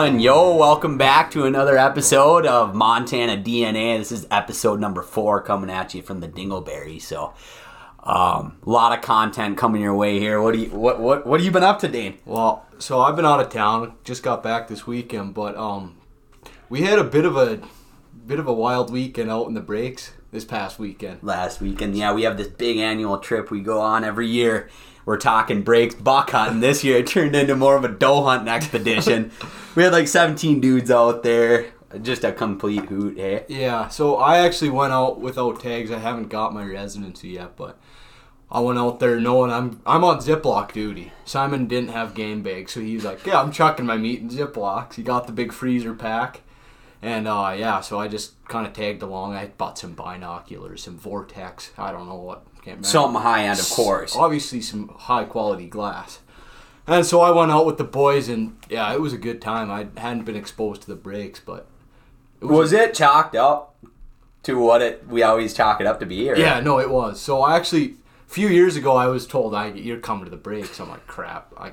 Yo, welcome back to another episode of Montana DNA. This is episode number four coming at you from the Dingleberry. So, um, a lot of content coming your way here. What do you what what what have you been up to, Dane? Well, so I've been out of town. Just got back this weekend, but um, we had a bit of a bit of a wild weekend out in the breaks this past weekend. Last weekend, yeah, we have this big annual trip we go on every year. We're talking breaks, buck hunting. This year it turned into more of a doe hunting expedition. we had like 17 dudes out there. Just a complete hoot, hey? Yeah, so I actually went out without tags. I haven't got my residency yet, but I went out there knowing I'm I'm on Ziploc duty. Simon didn't have game bags, so he's like, "Yeah, I'm chucking my meat in Ziplocs." He got the big freezer pack, and uh, yeah, so I just kind of tagged along. I bought some binoculars, some Vortex. I don't know what. Something high end, of course. obviously some high quality glass. And so I went out with the boys, and yeah, it was a good time. I hadn't been exposed to the breaks, but it Was it chalked up to what it we always chalk it up to be? Or? yeah, no, it was. So I actually, a few years ago, I was told I you're coming to the breaks. I'm like, crap, I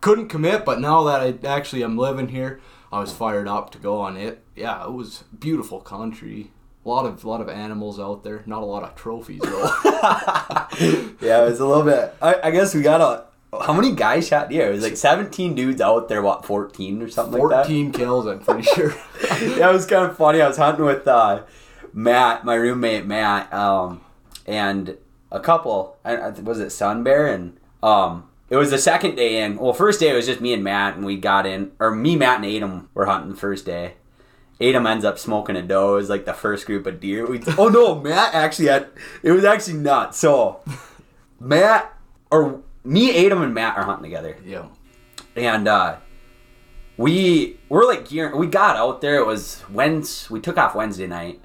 couldn't commit, but now that I actually am living here, I was fired up to go on it. Yeah, it was beautiful country. A lot of lot of animals out there. Not a lot of trophies though. Yeah, it was a little bit. I, I guess we got a. How many guys shot deer? It was like 17 dudes out there, what, 14 or something like that? Fourteen kills, I'm pretty sure. yeah, it was kind of funny. I was hunting with uh, Matt, my roommate Matt, um, and a couple. I, I, was it Sun Bear? And um, it was the second day in. Well, first day it was just me and Matt, and we got in. Or me, Matt, and Adam were hunting the first day. Adam ends up smoking a doe. It was like the first group of deer. We, oh no, Matt actually had. It was actually nuts. So Matt or me, Adam, and Matt are hunting together yeah. and uh, we we're like gearing. We got out there. It was Wednesday. We took off Wednesday night,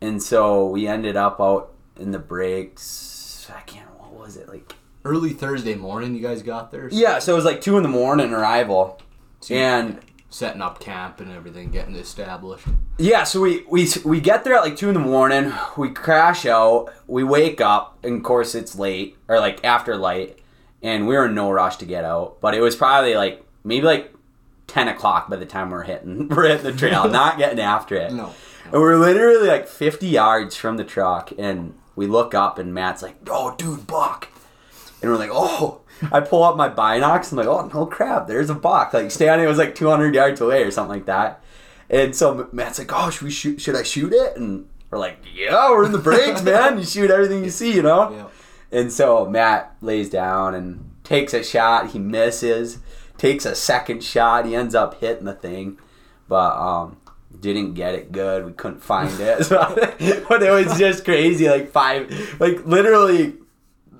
and so we ended up out in the breaks. I can't. What was it like? Early Thursday morning, you guys got there. Yeah, so it was like two in the morning arrival, and setting up camp and everything, getting established. yeah, so we we we get there at like two in the morning. We crash out. We wake up, and of course it's late or like after light, and we were in no rush to get out. But it was probably like maybe like ten o'clock by the time we're hitting we're hitting the trail, not getting after it. No. And we're literally like 50 yards from the truck, and we look up, and Matt's like, "Oh, dude, buck!" And we're like, "Oh!" I pull up my binocs. I'm like, "Oh, no crap! There's a buck!" Like standing, it was like 200 yards away or something like that. And so Matt's like, "Oh, should we shoot? Should I shoot it?" And we're like, "Yeah, we're in the breaks, man. You shoot everything you see, you know." Yeah. And so Matt lays down and takes a shot. He misses. Takes a second shot. He ends up hitting the thing, but um, didn't get it good. We couldn't find it. So, but it was just crazy. Like five, like literally,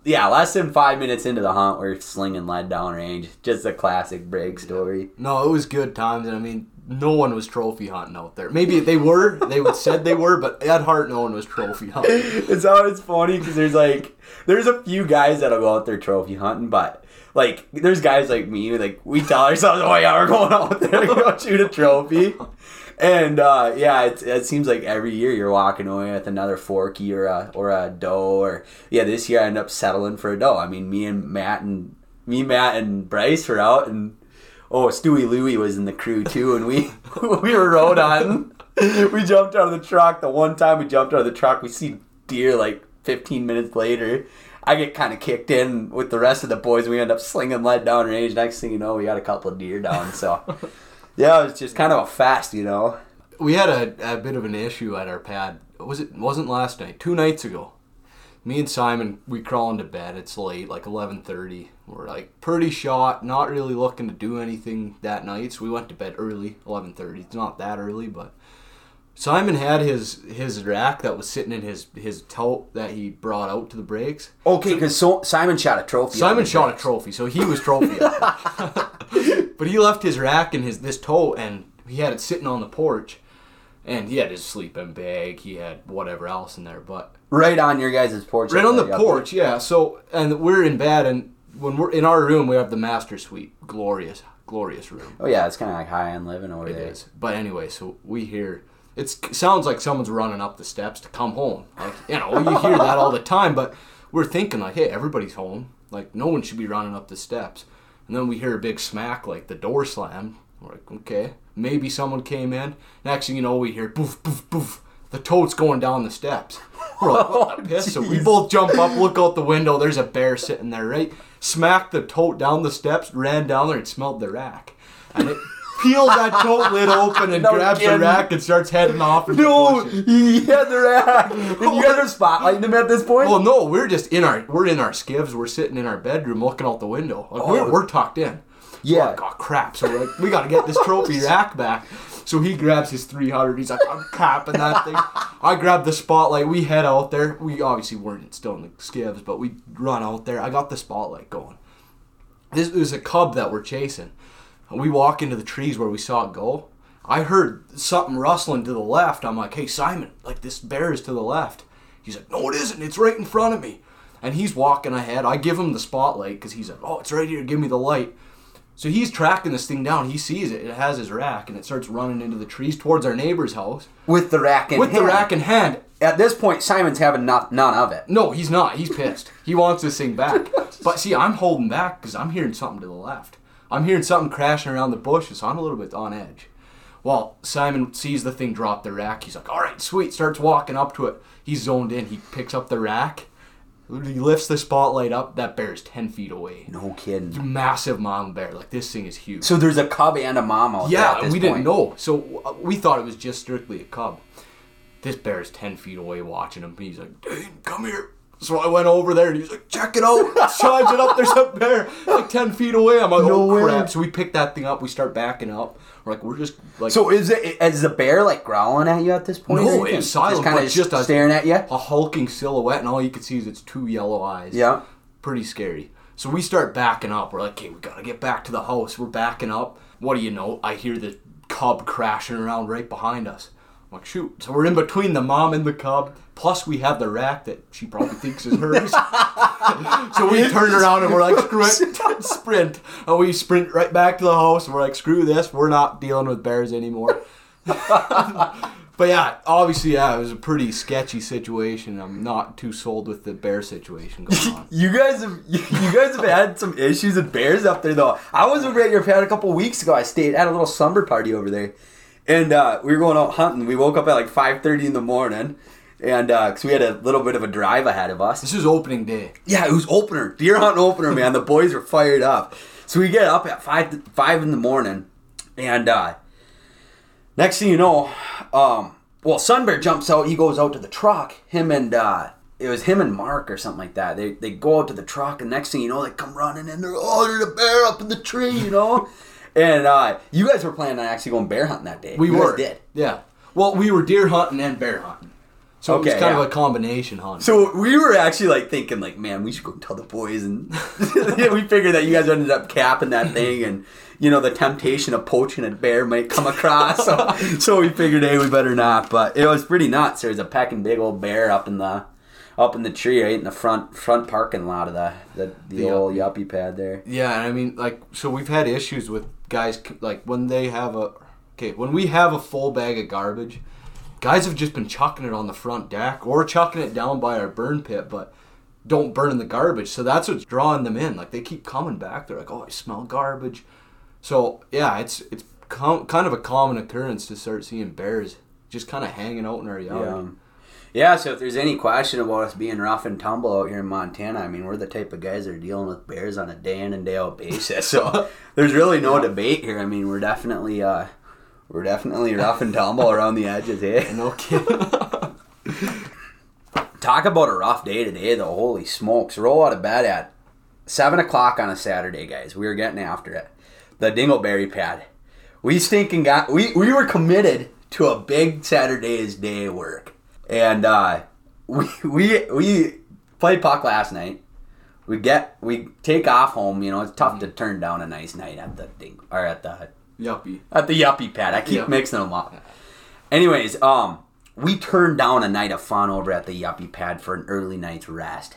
yeah, less than five minutes into the hunt, we're slinging lead down range. Just a classic break story. No, it was good times, and I mean, no one was trophy hunting out there. Maybe they were. They would said they were, but at heart, no one was trophy hunting. it's always funny because there's like there's a few guys that'll go out there trophy hunting, but like there's guys like me like we tell ourselves, oh yeah, we're going out there to go shoot a trophy. And uh, yeah, it, it seems like every year you're walking away with another forky or a or a doe or yeah. This year I end up settling for a doe. I mean, me and Matt and me, Matt and Bryce were out, and oh, Stewie Louie was in the crew too, and we we were road hunting. We jumped out of the truck. The one time we jumped out of the truck, we see deer like 15 minutes later. I get kind of kicked in with the rest of the boys. We end up slinging lead down range. Next thing you know, we got a couple of deer down. So, yeah, it was just kind of a fast, you know. We had a, a bit of an issue at our pad. Was it wasn't last night? Two nights ago. Me and Simon, we crawl into bed. It's late, like eleven thirty. We're like pretty shot, not really looking to do anything that night. So we went to bed early, eleven thirty. It's not that early, but Simon had his his rack that was sitting in his his tote that he brought out to the breaks. Okay, because so, Simon shot a trophy. Simon shot a trophy, so he was trophy. but he left his rack in his this tote, and he had it sitting on the porch, and he had his sleeping bag. He had whatever else in there, but right on your guys' porch. right on the Up there. porch, yeah. So and we're in bed, and when we're in our room, we have the master suite, glorious, glorious room. Oh yeah, it's kind of like high end living over It there. is. But anyway, so we hear it sounds like someone's running up the steps to come home. Like you know, you hear that all the time. But we're thinking like, hey, everybody's home. Like no one should be running up the steps. And then we hear a big smack, like the door slammed. We're like, okay, maybe someone came in. Next thing you know, we hear poof, poof, poof. The toad's going down the steps. We're like, what the oh, piss? So we both jump up, look out the window. There's a bear sitting there, right? Smacked the tote down the steps, ran down there, and smelled the rack. And it peels that tote lid open and No grabs the rack and starts heading off. No, he had the rack. And you guys are spotlighting him at this point? Well, no, we're just in our we're in our skivs. We're sitting in our bedroom looking out the window. Like, we're, Oh. we're tucked in. Yeah. we're oh crap! So we're like, we got to get this trophy rack back. So he grabs his 300. He's like, I'm capping that thing. I grab the spotlight. We head out there. We obviously weren't still in the skivs, but we run out there. I got the spotlight going. This was a cub that we're chasing. And we walk into the trees where we saw it go. I heard something rustling to the left. I'm like, hey, Simon, like this bear is to the left. He's like, no, it isn't. It's right in front of me. And he's walking ahead. I give him the spotlight because he's like, oh, it's right here. Give me the light. So he's tracking this thing down. He sees it. It has his rack and it starts running into the trees towards our neighbor's house with the rack in with the rack in hand. At this point, Simon's having not, none of it. No, he's not. He's pissed. He wants this thing back. But see, I'm holding back because I'm hearing something to the left. I'm hearing something crashing around the bushes, so I'm a little bit on edge. Well, Simon sees the thing drop the rack. He's like, all right, sweet. Starts walking up to it. He's zoned in. He picks up the rack. He lifts the spotlight up. That bear is 10 feet away. No kidding. Massive mom bear. Like, this thing is huge. So there's a cub and a mom out there Yeah, at this and we didn't know. So uh, we thought it was just strictly a cub. This bear is 10 feet away watching him. He's like, Dane, come here. So I went over there and he's like, check it out. Charge it up. There's a bear like 10 feet away. I'm like, No oh way. crap. So we pick that thing up. We start backing up. We're like, we're just like So is it is the bear like growling at you at this point? No, it's silent, Just kind of just a- staring at you. a hulking silhouette, and all you can see is its two yellow eyes. Yeah. Pretty scary. So we start backing up. We're like, okay, we gotta get back to the house. We're backing up. What do you know? I hear the cub crashing around right behind us. Like, shoot. So we're in between the mom and the cub. Plus, we have the rack that she probably thinks is hers. so we turn around and we're like, screw it, sprint. And we sprint right back to the house. And we're like, screw this. We're not dealing with bears anymore. But yeah, obviously, yeah, it was a pretty sketchy situation. I'm not too sold with the bear situation going on. You guys have you guys have had some issues with bears up there though. I was over at your pad a couple weeks ago. I stayed at a little slumber party over there, and uh, we were going out hunting. We woke up at like five thirty in the morning, and because we had a little bit of a drive ahead of us. This was opening day. Yeah, it was opener, deer hunting opener, man. The boys were fired up. So we get up at five five in the morning, and uh, next thing you know, um, well, Sunbear jumps out. He goes out to the truck. Him and uh, it was him and Mark or something like that. They they go out to the truck, and next thing you know, they come running and they're oh, there's a bear up in the tree, you know. and uh, you guys were planning on actually going bear hunting that day. We You were. did. Yeah. Well, we were deer hunting and bear hunting. So it was kind yeah. of a combination hunt. So we were actually like thinking, like, man, we should go tell the boys, and we figured that you guys ended up capping that thing, and you know the temptation of poaching a bear might come across. So, so we figured, hey, we better not. But it was pretty nuts. There was a pecking big old bear up in the up in the tree, right in the front front parking lot of the the, the, The old yuppie pad there. Yeah, and I mean, like, so we've had issues with guys, like, when they have a, okay, when we have a full bag of garbage, guys have just been chucking it on the front deck or chucking it down by our burn pit, but don't burn in the garbage. So that's what's drawing them in. Like, they keep coming back. They're like, oh, I smell garbage. So, yeah, it's, it's com- kind of a common occurrence to start seeing bears just kind of hanging out in our yard. Yeah. Yeah, so if there's any question about us being rough and tumble out here in Montana, I mean, we're the type of guys that are dealing with bears on a day in and day out basis. So there's really no debate here. I mean, we're definitely uh, we're definitely rough and tumble around the edges, eh? No kidding. Talk about a rough day today, though. Holy smokes! Roll out of bed at seven o'clock on a Saturday, guys. We were getting after it. The Dingleberry pad. We stinking got. We we were committed to a big Saturday's day work, and uh, we we we played puck last night. We get we take off home. You know, it's tough to turn down a nice night at the ding or at the Yuppie. at the yuppie pad. I keep Yeah. mixing them up. Anyways, um, we turned down a night of fun over at the yuppie pad for an early night's rest.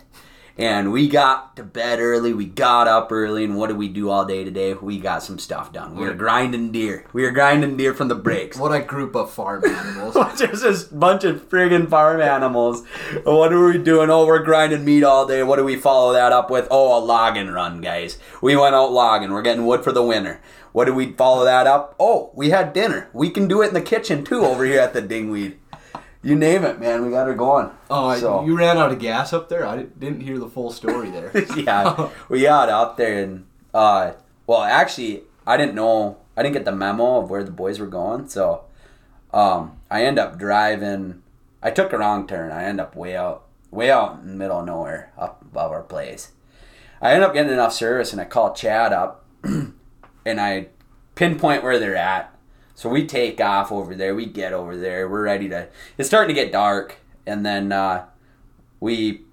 And we got to bed early. We got up early. And what did we do all day today? We got some stuff done. We were grinding deer. We were grinding deer from the breaks. What a group of farm animals. Just this bunch of friggin' farm animals. What are we doing? Oh, we're grinding meat all day. What do we follow that up with? Oh, a logging run, guys. We went out logging. We're getting wood for the winter. What did we follow that up? Oh, we had dinner. We can do it in the kitchen too over here at the Dingweed. You name it, man. We got her going. Oh, So- you ran out of gas up there? I didn't hear the full story there. yeah, we got out there and uh, well, actually, I didn't know. I didn't get the memo of where the boys were going, so um, I end up driving. I took a wrong turn. I end up way out, way out in the middle of nowhere, up above our place. I end up getting enough service, and I call Chad up, and I pinpoint where they're at. So we take off over there. We get over there. We're ready to. It's starting to get dark, and then uh, we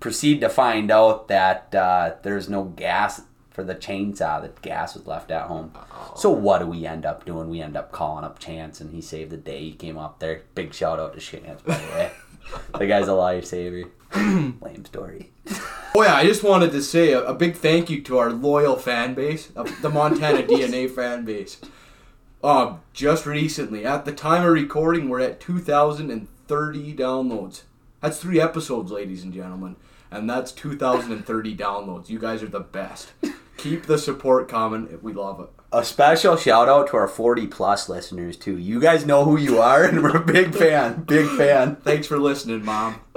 proceed to find out that uh, there's no gas for the chainsaw. That gas was left at home. So what do we end up doing? We end up calling up Chance, and he saved the day. He came up there. Big shout out to Chance, by the way. the guy's a lifesaver. Lame story. Oh yeah, I just wanted to say a, a big thank you to our loyal fan base, uh, the Montana DNA fan base. Um, just recently, at the time of recording, we're at 2,030 downloads. That's three episodes, ladies and gentlemen, and that's 2,030 downloads. You guys are the best. Keep the support coming. We love it. A special shout out to our 40 plus listeners too. You guys know who you are, and we're a big fan. Big fan. Thanks for listening, Mom.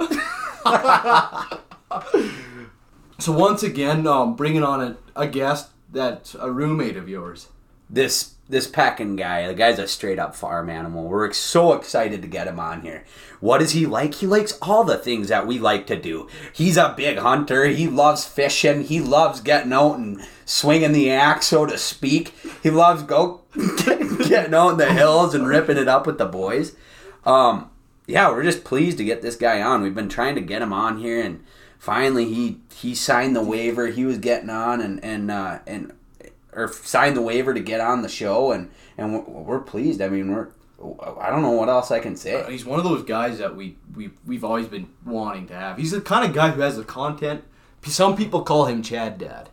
so once again, um, bringing on a, a guest that's a roommate of yours. this this pecking guy, the guy's a straight up farm animal. We're so excited to get him on here. What is he like? He likes all the things that we like to do. He's a big hunter. He loves fishing. He loves getting out and swinging the axe, so to speak. He loves go getting out in the hills and ripping it up with the boys. Um, yeah, we're just pleased to get this guy on. We've been trying to get him on here, and finally he he signed the waiver. He was getting on, and and uh, and or signed the waiver to get on the show, and and we're, we're pleased. I mean, we're I don't know what else I can say. Uh, he's one of those guys that we, we we've always been wanting to have. He's the kind of guy who has the content. Some people call him Chad Dad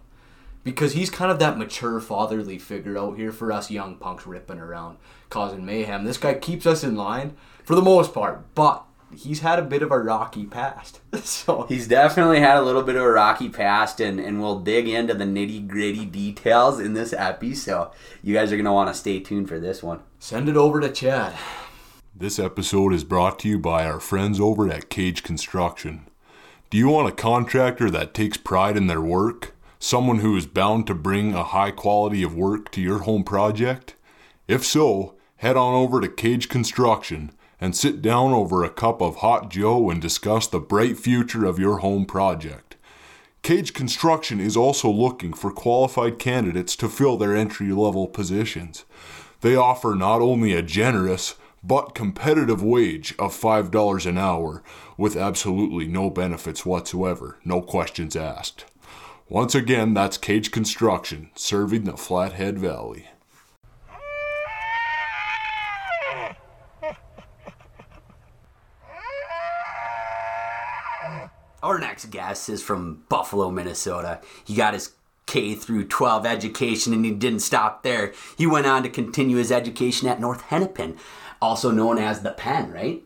because he's kind of that mature fatherly figure out here for us young punks ripping around causing mayhem. This guy keeps us in line for the most part, but he's had a bit of a rocky past. so He's definitely had a little bit of a rocky past, and, and we'll dig into the nitty gritty details in this epi. So you guys are gonna want to stay tuned for this one. send it over to Chad. This episode is brought to you by our friends over at Cage Construction. Do you want a contractor that takes pride in their work? Someone who is bound to bring a high quality of work to your home project? If so, head on over to Cage Construction and sit down over a cup of hot Joe and discuss the bright future of your home project. Cage Construction is also looking for qualified candidates to fill their entry level positions. They offer not only a generous but competitive wage of $5 an hour with absolutely no benefits whatsoever, no questions asked. Once again, that's Cage Construction, serving the Flathead Valley. Our next guest is from Buffalo, Minnesota. He got his K through 12 education and he didn't stop there. He went on to continue his education at North Hennepin, also known as the Penn, right?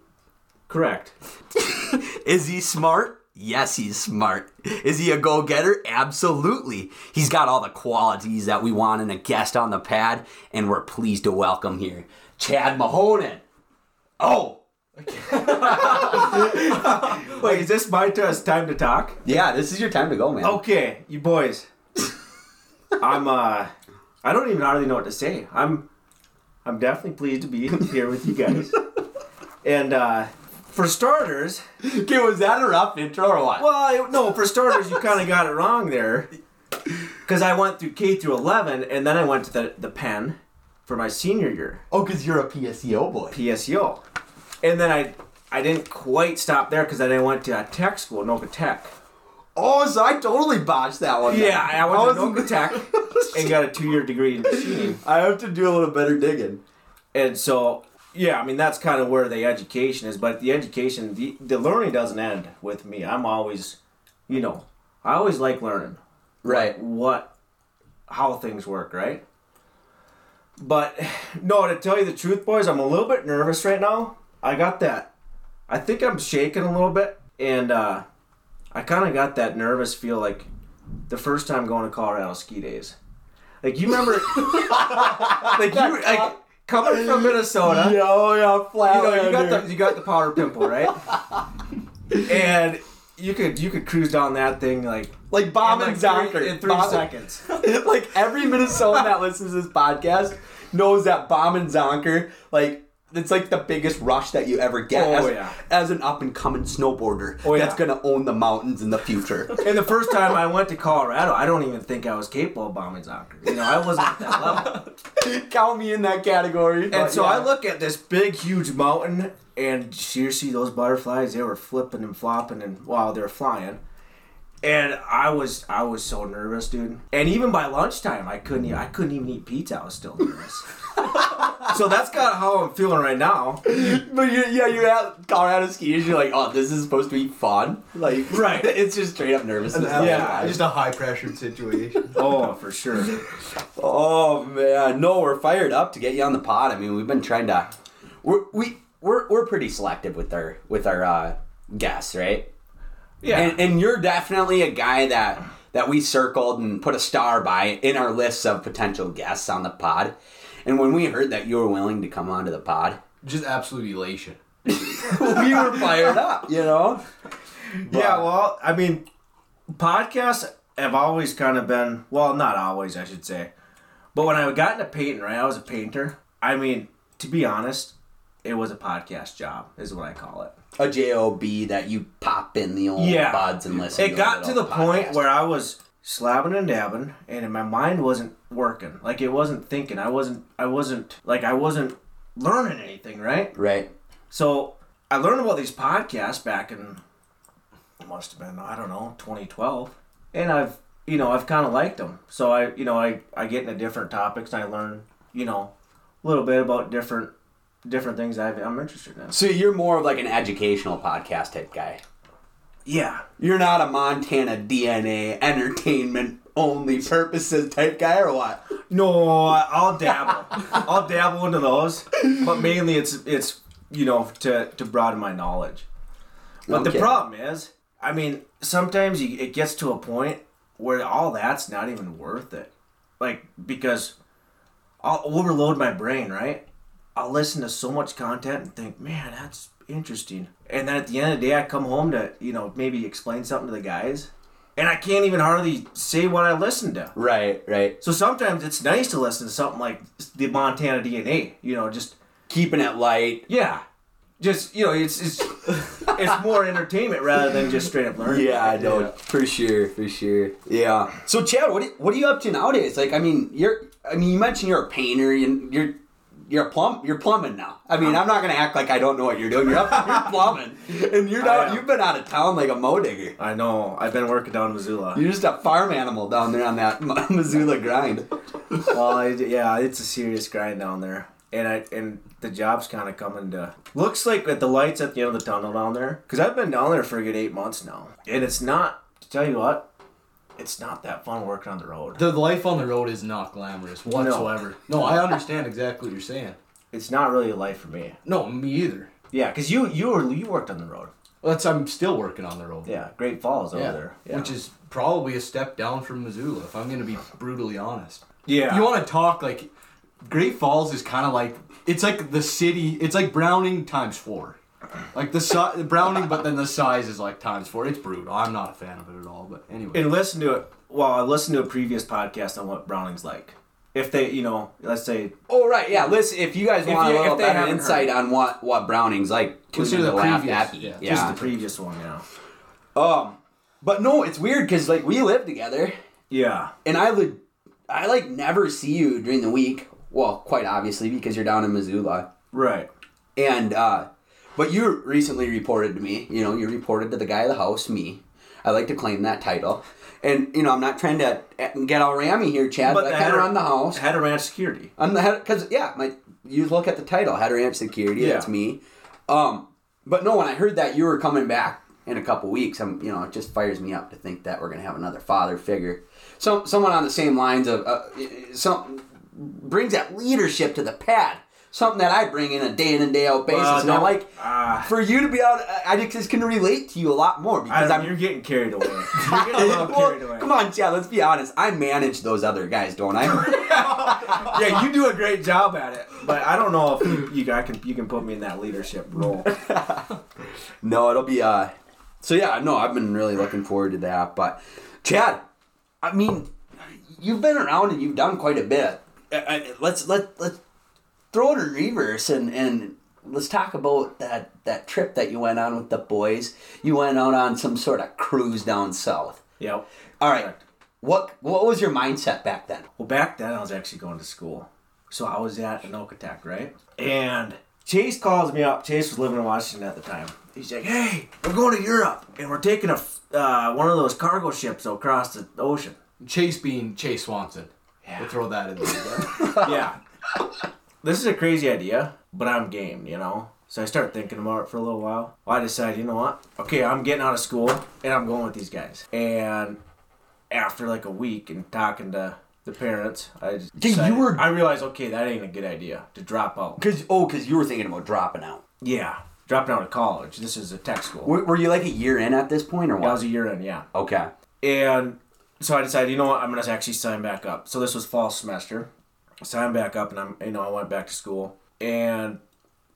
Correct. Is he smart? Yes, he's smart. Is he a go getter? Absolutely. He's got all the qualities that we want in a guest on the pad, and we're pleased to welcome here Chad Mahonen. Oh, Wait, is this my t- time to talk? yeah, this is your time to go, man. Okay, you boys. I'm uh I don't even hardly know what to say. I'm I'm definitely pleased to be here with you guys. And uh for starters, Okay, was that a rough intro or what? well, no, for starters, you kind of got it wrong there. Because I went through K through 11, and then I went to the, the Penn for my senior year, Oh, because you're a PSEO boy. PSEO. And then I I didn't quite stop there because then I went to a tech school, Noka Tech. Oh, so I totally botched that one. Yeah, I went to was- Noka Tech and got a two year degree in machining. I have to do a little better digging. And so, yeah, I mean, that's kind of where the education is. But the education, the, the learning doesn't end with me. I'm always, you know, I always like learning. Right. What, how things work, right? But no, to tell you the truth, boys, I'm a little bit nervous right now. I got that. I think I'm shaking a little bit, and uh, I kind of got that nervous feel like the first time going to Colorado ski days. Like you remember, like you like coming from Minnesota. Yo, yeah, flat. You know, you got the you got the powder pimple, right? and you could you could cruise down that thing like like Bob in and like Zonker three, in three Bob- seconds. like every Minnesotan that listens to this podcast knows that Bomb and Zonker, like it's like the biggest rush that you ever get Oh, as, yeah. as an up and coming snowboarder Oh, yeah. that's gonna own the mountains in the future. And the first time I went to Colorado, I don't even think I was capable of bombing soccer. You know, I wasn't at that level. Count me in that category. And so yeah. I look at this big, huge mountain, and seriously, those butterflies, they were flipping and flopping, and while they were flying. And I was, I was so nervous, dude. And even by lunchtime, I couldn't I couldn't even eat pizza. I was still nervous. so that's kind of how I'm feeling right now. But you, yeah, you're at Colorado skis. You're like, oh, this is supposed to be fun. Like, Right. It's just straight up nervousness. Yeah, just a high pressured situation. Oh, for sure. Oh man, no, we're fired up to get you on the pod. I mean, we've been trying to, we're we we're we're pretty selective with our with our uh, guests, right? Yeah. And, and you're definitely a guy that that we circled and put a star by in our lists of potential guests on the pod. And when we heard that you were willing to come onto the pod, Just absolute elation. we were fired up. You know? Yeah, well, I mean, podcasts have always kind of been, well, not always, I should say. But when I got into painting, right, I was a painter. I mean, to be honest, it was a podcast job, is what I call it. A job that you pop in the old Yeah. buds and listen. It got to the point where I was slabbing and dabbing, and my mind wasn't working. Like it wasn't thinking. I wasn't. I wasn't like I wasn't learning anything. Right. right. So I learned about these podcasts back in it must have been I don't know 2012, and I've you know I've kind of liked them. So I you know I I get into different topics and I learn you know a little bit about different different things I've, I'm interested in. So you're more of like an educational podcast type guy. Yeah. You're not a Montana DNA entertainment only purposes type guy or what? No, I'll dabble. I'll dabble into those, but mainly it's it's you know to to broaden my knowledge. But the problem is, I mean, sometimes you, it gets to a point where all that's not even worth it. Like because I'll overload my brain, right? I'll listen to so much content and think, man, that's interesting. And then at the end of the day, I come home to you know maybe explain something to the guys, and I can't even hardly say what I listened to. Right, right. So sometimes it's nice to listen to something like the Montana DNA. You know, just Keeping it light. yeah, just you know, it's it's it's more entertainment rather than just straight up learning. Yeah, I know. For sure, for sure. Yeah. So Chad, what are, what are you up to nowadays? Like, I mean, you're I mean, you mentioned you're a painter and you're you're a plumb you're plumbing now. I mean, I'm not gonna act like I don't know what you're doing. You're up you're plumbing. And you're not you've been out of town like a mow digger. I know. I've been working down in Missoula. You're just a farm animal down there on that Missoula grind. well, I, yeah, it's a serious grind down there, and I and the job's kind of coming to. Looks like at the lights at the end of the tunnel down there, because I've been down there for a good eight months now, and it's not. To tell you what, it's not that fun working on the road. The life on the road is not glamorous whatsoever. No, I understand exactly what you're saying. It's not really a life for me. No, me either. Yeah, because you you were you worked on the road. Well, that's I'm still working on the road. Yeah, Great Falls over Yeah, there. Yeah. which is probably a step down from Missoula, if I'm gonna be brutally honest. yeah. You want to talk like Great Falls is kind of like it's like the city. It's like Browning times four, like the si- Browning, but then the size is like times four. It's brutal. I'm not a fan of it at all. But anyway, and listen to it. Well, I listened to a previous podcast on what Browning's like. If they, you know, let's say, Oh right, yeah. Listen, if you guys If want you- a little if they better haven't insight on what what Browning's like, tune Listen into to the Laugh previous, Happy. yeah. Yeah. just the previous one, yeah. um, but no, it's weird because like we live together, Yeah. and I would, I like never see you during the week. Well, quite obviously because you're down in Missoula, Right. and uh, but you recently reported to me. You know, you reported to the guy of the house, me. I like to claim that title, and you know, I'm not trying to eh, get all rammy here, Chad, but, I the kind of header- run the house. Header ranch security. I'm the head because yeah, my you look at the title, Header Ranch Security. Yeah. That's me. Um, but no, when I heard that you were coming back in a couple weeks, I'm you know it just fires me up to think that we're gonna have another father figure, so someone on the same lines of uh, some brings that leadership to the pad. Something that I bring in a day in and day out basis, Well, and I don't- like ah. for you to be out. I just can relate to you a lot more because don't- I'm you're getting carried away. You're getting a little well, carried away. come on, Chad. Let's be honest. I manage those other guys, don't I? Yeah, you do a great job at it, but I don't know if you, you I can you can put me in that leadership role. no, it'll be. uh So yeah, no, I've been really looking forward to that. But Chad, I mean, you've been around and you've done quite a bit. Uh, uh, Let's let let's throw it in reverse and and let's talk about that that trip that you went on with the boys. You went out on some sort of cruise down south. Yep. All right. Correct. What what was your mindset back then? Well, back then I was actually going to school, so I was at Anoka Tech, right? And Chase calls me up. Chase was living in Washington at the time. He's like, "Hey, we're going to Europe, and we're taking a f- uh, one of those cargo ships across the ocean." Chase being Chase Swanson. We'll throw that in there. yeah. This is a crazy idea, but I'm game, you know? So I start thinking about it for a little while. Well, I decide, you know what? Okay, I'm getting out of school and I'm going with these guys. And after like a week and talking to the parents, I just Dude, you were- I realized, okay, that ain't a good idea to drop out. Cause oh, cause you were thinking about dropping out. Yeah, dropping out of college. This is a tech school. Were, were you like a year in at this point or I what? was a year in, yeah. okay. And so I decided, you know what, I'm gonna actually sign back up. So this was fall semester. Signed back up, and I'm, you know, I went back to school, and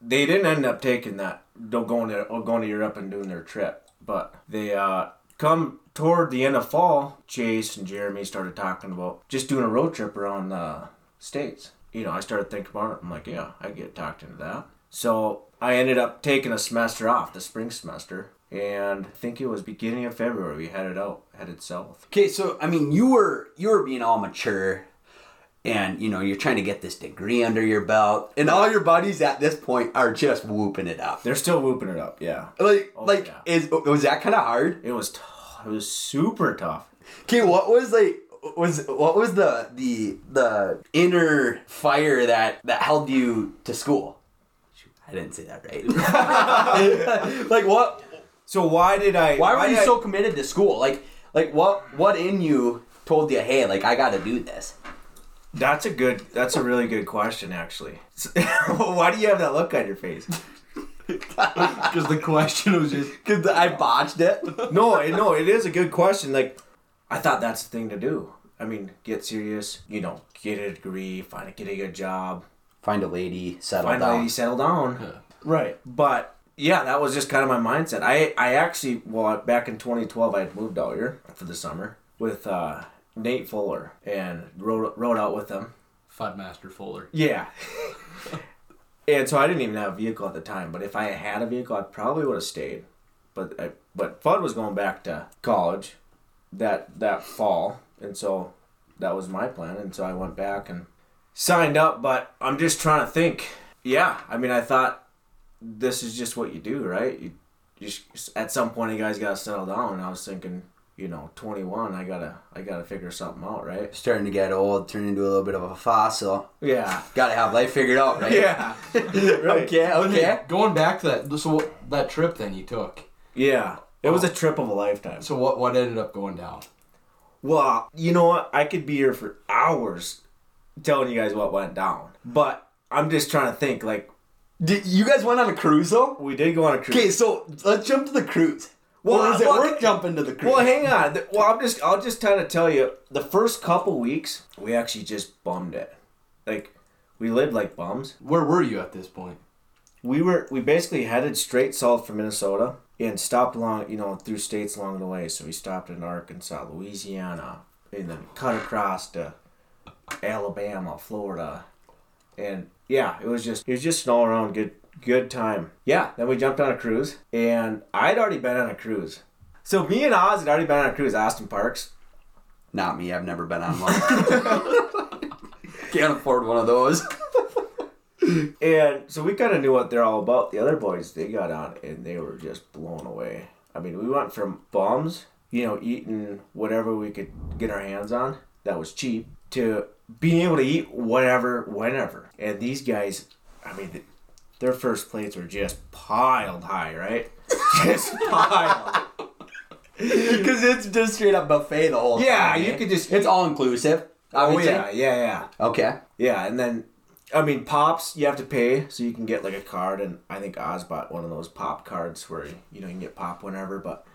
they didn't end up taking that, going to going to Europe and doing their trip, but they uh, come toward the end of fall. Chase and Jeremy started talking about just doing a road trip around the states. You know, I started thinking about it. I'm like, yeah, I get talked into that. So I ended up taking a semester off, the spring semester, and I think it was beginning of February we headed out, headed south. Okay, so I mean, you were you were being all mature, and you know you're trying to get this degree under your belt, and all your buddies at this point are just whooping it up. They're still whooping it up, yeah. Like, Oh, like yeah. is was that kind of hard? It was, t- it was super tough. Okay, what was like was what was the the the inner fire that that held you to school? I didn't say that right. like what? So why did I? Why were you I- so committed to school? Like like what what in you told you, hey, like I got to do this? That's a good. That's a really good question, actually. why do you have that look on your face? Because the question was just Because I botched it. No, it- no, it is a good question. Like, I thought that's the thing to do. I mean, get serious. You know, get a degree, find a get a good job, Find a lady, settle down. find a down. lady, settle down. Right. But yeah, that was just kind of my mindset. I I actually well back in 2012 I had moved out here for the summer with uh, Nate Fuller and rode rode out with him. Fudmaster Fuller. Yeah. and so I didn't even have a vehicle at the time, but if I had a vehicle, I probably would have stayed. But I, but Fudd was going back to college that that fall, and so that was my plan, and so I went back and signed up. But I'm just trying to think. Yeah, I mean, I thought this is just what you do, right? You just at some point, you guys got to settle down. And I was thinking, you know, 21, I gotta I gotta figure something out, right? Starting to get old, turn into a little bit of a fossil. Yeah. Got to have life figured out, right? Yeah. Okay, okay. Going back to that, so what, that trip then you took. Yeah. It was a trip of a lifetime. So what what ended up going down? Well, you know what? I could be here for hours telling you guys what went down. But I'm just trying to think like Did, you guys went on a cruise though? we did go on a cruise. Okay, so let's jump to the cruise. Well, Well, is it well, worth jumping to the cruise? Well, hang on. Well, I'm just I'll just kind of tell you the first couple weeks we actually just bummed it. Like we lived like bums. Where were you at this point? We were we basically headed straight south from Minnesota and stopped along, you know, through states along the way. So we stopped in Arkansas, Louisiana, and then cut across to Alabama, Florida, and yeah, it was just it was just an all around good good time. Yeah, then we jumped on a cruise, and I'd already been on a cruise. So me and Oz had already been on a cruise, Austin Parks. Not me. I've never been on one. Can't afford one of those. And so we kind of knew what they're all about. The other boys, they got on and they were just blown away. I mean, we went from bums, you know, eating whatever we could get our hands on that was cheap, to being able to eat whatever, whenever. And these guys, I mean, their first plates were just piled high, right? just piled. Because it's just straight up buffet the whole Yeah, time. you eh? could just- It's all inclusive. Oh yeah, say. yeah, yeah, Okay. yeah. And then, I mean, pops you have to pay, so you can get like a card. And I think Oz bought one of those pop cards where you know you can get pop whenever. But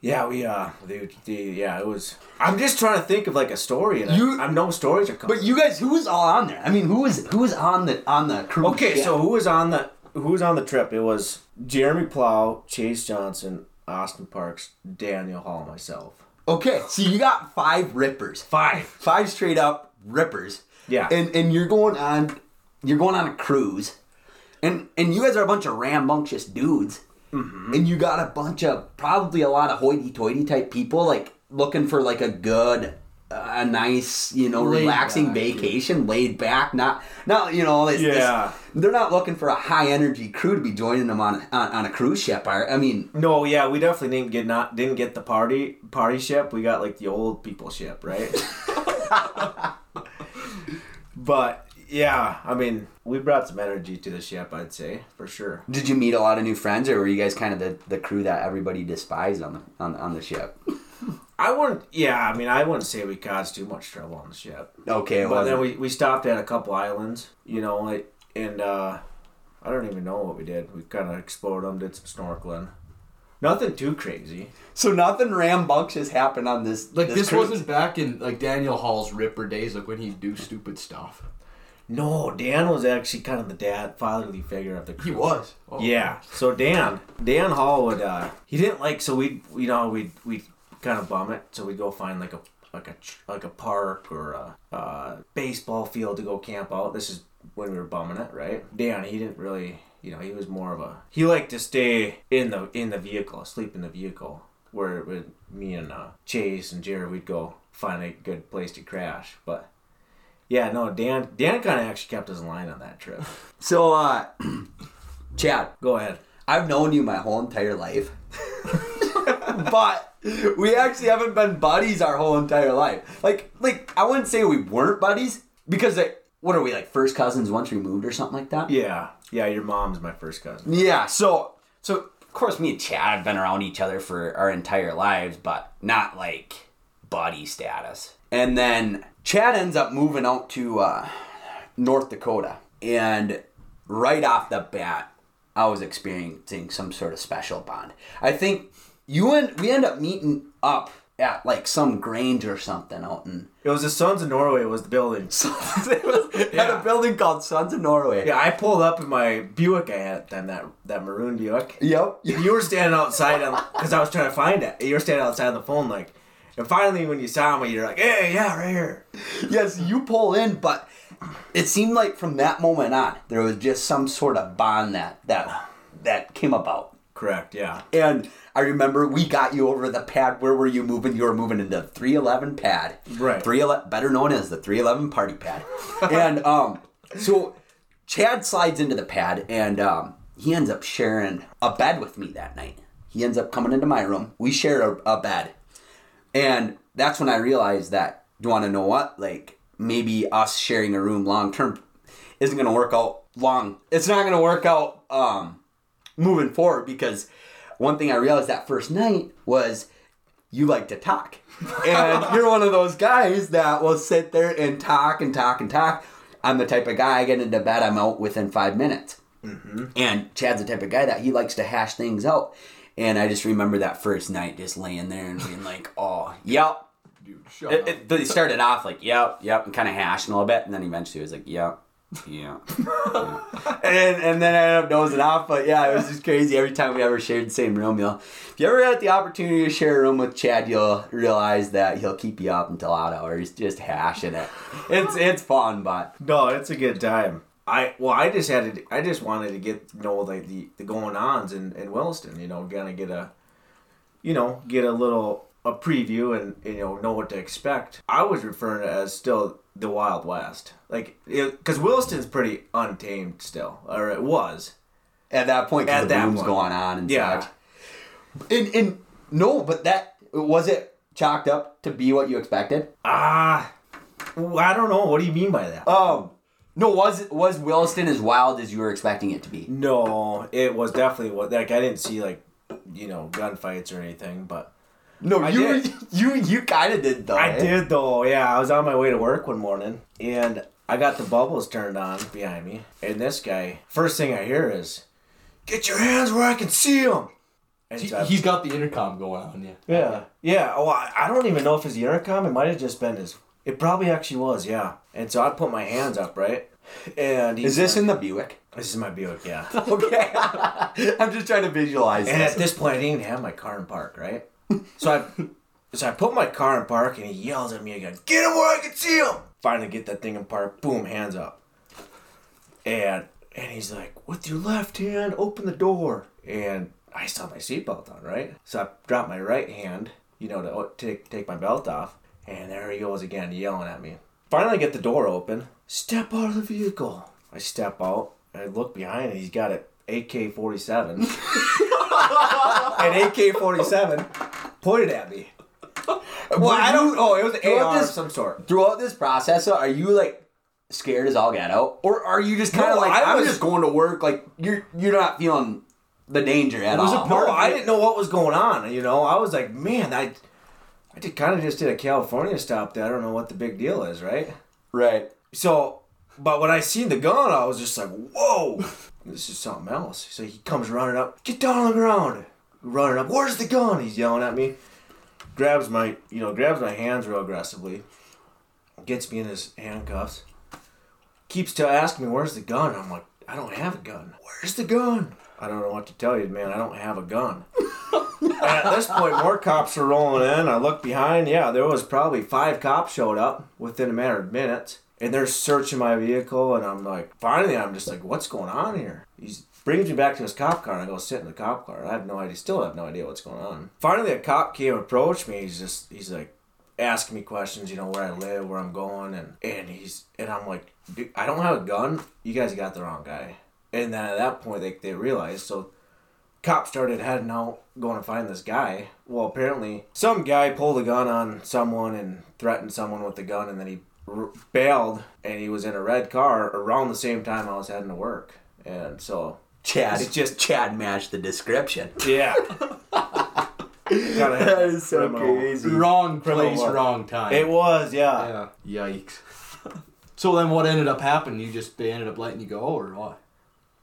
yeah, we uh, they, they, yeah, it was. I'm just trying to think of like a story, and You- I, I'm no stories are coming. But you guys, who was all on there? I mean, who was who was on the on the crew? Okay, ship? so who was on the who was on the trip? It was Jeremy Plow, Chase Johnson, Austin Parks, Daniel Hall, myself. okay, so you got five rippers, Five. five straight up rippers. Yeah. and and you're going on, you're going on a cruise, and and you guys are a bunch of rambunctious dudes, Mm-hmm. and you got a bunch of probably a lot of hoity-toity type people like looking for like a good. A nice, you know, Laid relaxing back, vacation, laid back, not, not, you know, this, this- Yeah. they're not looking for a high energy crew to be joining them on on, on a cruise ship. Are I mean, No, yeah, we definitely didn't get not didn't get the party party ship. We got like the old people ship, right? but yeah, I mean, we brought some energy to the ship, I'd say for sure. did you meet a lot of new friends, or were you guys kind of the, the crew that everybody despised on the on, on the ship? I wouldn't. Yeah, I mean, I wouldn't say we caused too much trouble on the ship. Okay, But well, then we, we stopped at a couple islands, you know, like and uh, I don't even know what we did. We kind of explored them, did some snorkeling. Nothing too crazy. so nothing rambunctious happened on this. Like this, cruise? wasn't back in like Daniel Hall's Ripper days, like when he'd do stupid stuff. No, Dan was actually kind of the dad, fatherly figure of the crew. He was. Oh. Yeah. So Dan, Dan Hall would uh he didn't like so we you know we we kind of bum it so we'd go find like a like a like a park or a, uh baseball field to go camp out. This is when we were bumming it, right? Dan, he didn't really you know he was more of a he liked to stay in the in the vehicle, sleep in the vehicle. Where with me and uh, Chase and Jared, we'd go find a good place to crash, but. Yeah, no, Dan. Dan kind of actually kept his line on that trip. So, uh, Chad, Go ahead. I've known you my whole entire life, but we actually haven't been buddies our whole entire life. Like, like I wouldn't say we weren't buddies because like, what are we like first cousins once removed or something like that? Yeah, yeah. Your mom's my first cousin. Yeah, so so of course me and Chad have been around each other for our entire lives, but not like buddy status. And then Chad ends up moving out to uh, North Dakota, and right off the bat, I was experiencing some sort of special bond. I think you and we end up meeting up at like some Grange or something out in. It was the Sons of Norway. Was the building? it was Yeah. a building called Sons of Norway. Yeah, I pulled up in my Buick I had at the time, that that maroon Buick. Yep. You were standing outside because I was trying to find it. You were standing outside on the phone, like, and finally when you saw me, you're like, "Hey, yeah, right here." yes, you pull in, but it seemed like from that moment on, there was just some sort of bond that that that came about. Correct. Yeah. And I remember we got you over the pad. Where were you moving? You were moving into 311 pad. Right. 311, better known as the 311 party pad. and um, so Chad slides into the pad and um, he ends up sharing a bed with me that night. He ends up coming into my room. We share a, a bed. And that's when I realized that, do you want to know what? Like, maybe us sharing a room long term isn't going to work out long. It's not going to work out um, moving forward because one thing I realized that first night was you like to talk. And you're one of those guys that will sit there and talk and talk and talk. I'm the type of guy I get into bed, I'm out within five minutes. And Chad's the type of guy that he likes to hash things out. And I just remember that first night just laying there and being like, oh, yep. Dude, shut It, up. it, they started off like, yep, yep, and kind of hashing a little bit. And then eventually it was like, yep, yeah. yeah. and, and then I ended up dozing off. But yeah, it was just crazy. Every time we ever shared the same room, you'll, if you ever had the opportunity to share a room with Chad, you'll realize that he'll keep you up until odd hours just hashing it. It's, it's fun, but No, it's a good time. I well, I just had to. I just wanted to get to know like the the going ons in in Williston. You know, kind of get a, you know, get a little a preview and you know know what to expect. I was referring to it as still the Wild West, like because Williston's pretty untamed still, or it was. at that point. At the that boom's going on and Yeah. such. And, and no, but that, was it chalked up to be what you expected? Ah, I don't know. What do you mean by that? Um, no, was was Williston as wild as you were expecting it to be? No, it was definitely what like I didn't see like you know, gunfights or anything, but No, I you you you kind of did though. I eh? did though. Yeah, I was on my way to work one morning and I got the bubbles turned on behind me, and this guy, first thing I hear is, "Get your hands where I can see them." And he, he's got the intercom going on, yeah. yeah, yeah. Oh, I, I don't even know if it's the intercom. It might have just been his. It probably actually was, yeah. And so I put my hands up, right? And Is this like- in the Buick? This is my Buick, yeah. Okay, I'm just trying to visualize And this. at this point, I didn't even have my car in park, right? So I, so I put my car in park, and he yells at me again, "Get him where I can see him!" Finally, get that thing in park. Boom, hands up. And and he's like, "With your left hand, open the door." And I still have my seatbelt on, right? So I drop my right hand, you know, to take take my belt off, and there he goes again, yelling at me. Finally, I get the door open. Step out of the vehicle. I step out. and I look behind, and he's got an AK forty seven. an AK forty seven pointed at me. Well, I don't. Oh, it was an AR this- of some sort. Throughout this process, though, are you like scared as all get out, or are you just kind of No, like I I'm was- just going to work? Like you're you're not feeling the danger at It was a all. No, I didn't know what was going on. You know, I was like, man, I, I did kind of just did a California stop. There, I don't know what the big deal is, right? right. So, but when I seen the gun, I was just like, whoa, this is something else. So he comes running up, get down on the ground, running up. Where's the gun? He's yelling at me. Grabs my, you know, grabs my hands real aggressively. Gets me in his handcuffs. Keeps to asking me, "Where's the gun?" I'm like, "I don't have a gun. Where's the gun?" I don't know what to tell you, man. I don't have a gun. at this point, more cops are rolling in. I look behind. Yeah, there was probably five cops showed up within a matter of minutes, and they're searching my vehicle. And I'm like, finally, I'm just like, "What's going on here?" He's brings me back to his cop car, and I go sit in the cop car. I have no idea. Still have no idea what's going on. Finally, a cop came approached me. He's just, he's like, asking me questions, you know, where I live, where I'm going, and and he's and I'm like, "Dude, I don't have a gun. You guys got the wrong guy. And then at that point, they they realized. So, cops started heading out, going to find this guy. Well, apparently, some guy pulled a gun on someone and threatened someone with the gun, and then he r- bailed, and he was in a red car around the same time I was heading to work, and so. Chad, It's just- Chad matched the description. Yeah. That is so criminal- crazy. Wrong place, law. wrong time. It was, yeah. yeah. Yikes. so then what ended up happening? You just they ended up letting you go or what?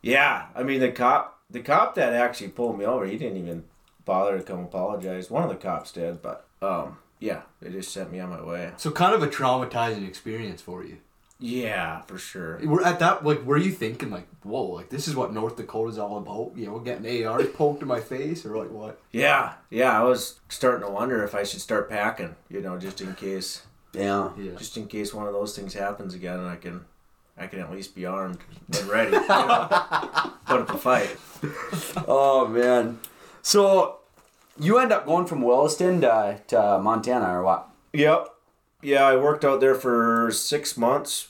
Yeah, I mean the cop, the cop that actually pulled me over, he didn't even bother to come apologize. One of the cops did, but um, yeah, they just sent me on my way. So kind of a traumatizing experience for you. Yeah, for sure. Were at that like were you thinking like, whoa, like this is what North Dakota's all about? You know, getting ARs poked in my face or like what? Yeah, yeah, I was starting to wonder if I should start packing, you know, just in case, Yeah. Yeah. just in case one of those things happens again, and I can, I can at least be armed and ready, you know, put up a fight. Oh man. So you end up going from Williston to, to Montana or what? Yep. Yeah, I worked out there for six months,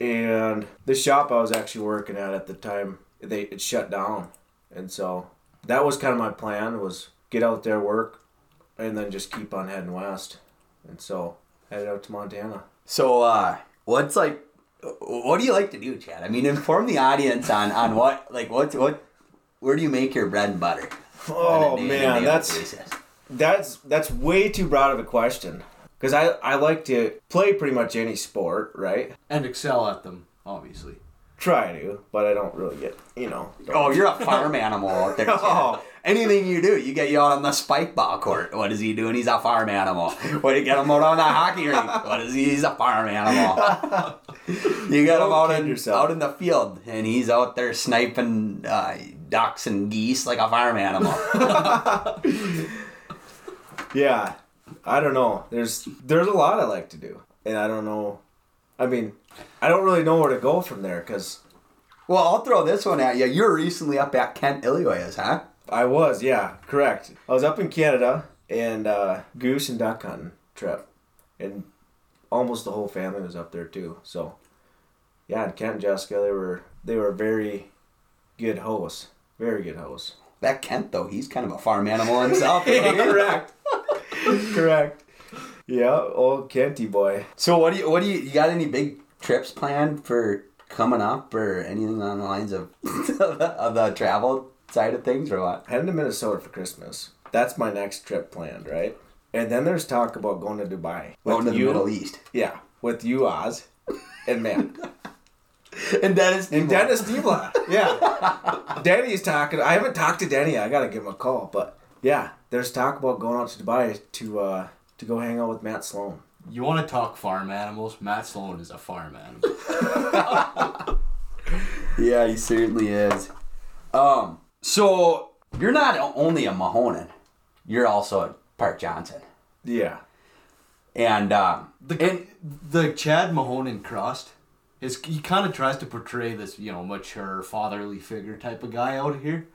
and the shop I was actually working at at the time, they it shut down, and so that was kind of my plan was get out there, work, and then just keep on heading west, and so headed out to Montana. So uh what's like what do you like to do, Chad? I mean inform the audience on on what like what what where do you make your bread and butter? Oh day- man, day-to-day that's basis? that's that's way too broad of a question. Because I, I like to play pretty much any sport, right? And excel at them, obviously. Try to, but I don't really get, you know. Oh, you're a farm animal out there. Chad. Oh. Anything you do, you get you out on the spike ball court. What is he doing? He's a farm animal. What do you get him out on the hockey rink? What is he? He's a farm animal. You get him out in yourself. out in the field, and he's out there sniping uh, ducks and geese like a farm animal. Yeah, I don't know. There's there's a lot I like to do, and I don't know. I mean, I don't really know where to go from there because well, I'll throw this one at you. You were recently up at Kent Illinois, huh? I was, yeah, correct. I was up in Canada and uh, goose and duck hunting trip, and almost the whole family was up there too. So, yeah, and Kent and Jessica, they were they were very good hosts, very good hosts. That Kent though, he's kind of a farm animal himself. correct, correct. Yeah, old Kenty boy. So what do you what do you you got any big trips planned for coming up or anything on the lines of of the travel side of things or what? heading to Minnesota for Christmas. That's my next trip planned, right? And then there's talk about going to Dubai. Going to the you, Middle East. Yeah, with you, Oz, and man, And Dennis. and Dennis Dibla. Yeah, Danny's talking. I haven't talked to Danny. I gotta give him a call. But yeah, there's talk about going out to Dubai to uh, to go hang out with Matt Sloan. You want to talk farm animals? Matt Sloan is a farm animal. Yeah, he certainly is. Um, so you're not only a Mahonen, you're also a Park Johnson, Yeah, and um, The and the Chad Mahonen crust is he kind of tries to portray this you know mature fatherly figure type of guy out here,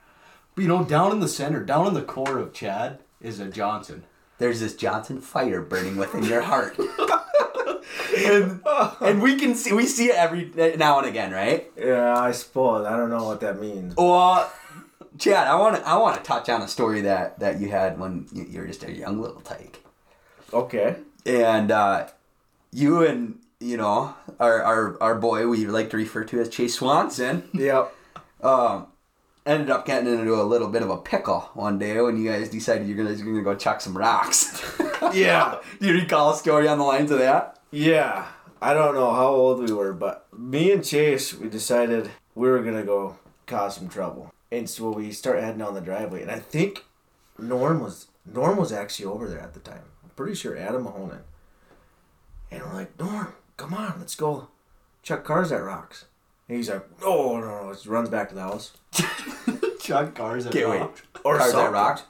but you know down in the center, down in the core of Chad is a Johnson. there's this Johnson fire burning within your heart. and, and we can see we see it every now and again, right? yeah. I suppose I don't know what that means. Well, Chad, I want to I want to touch on a story that that you had when you, you were just a young little tyke, Okay. and uh, you and you know our, our our boy we like to refer to as Chase Swanson. Yep. um, ended up getting into a little bit of a pickle one day when you guys decided you're gonna, you're gonna go chuck some rocks. Yeah. Do you recall a story on the lines of that? Yeah, I don't know how old we were, but me and Chase, we decided we were gonna go cause some trouble, and so we start heading down the driveway, and I think Norm was Norm was actually over there at the time. I'm pretty sure Adam Mahonen, and we're like, Norm, come on, let's go chuck cars at rocks. And he's like, no, no, no, just runs back to the house. Chuck cars at rocks. Or Cars something. at rocks.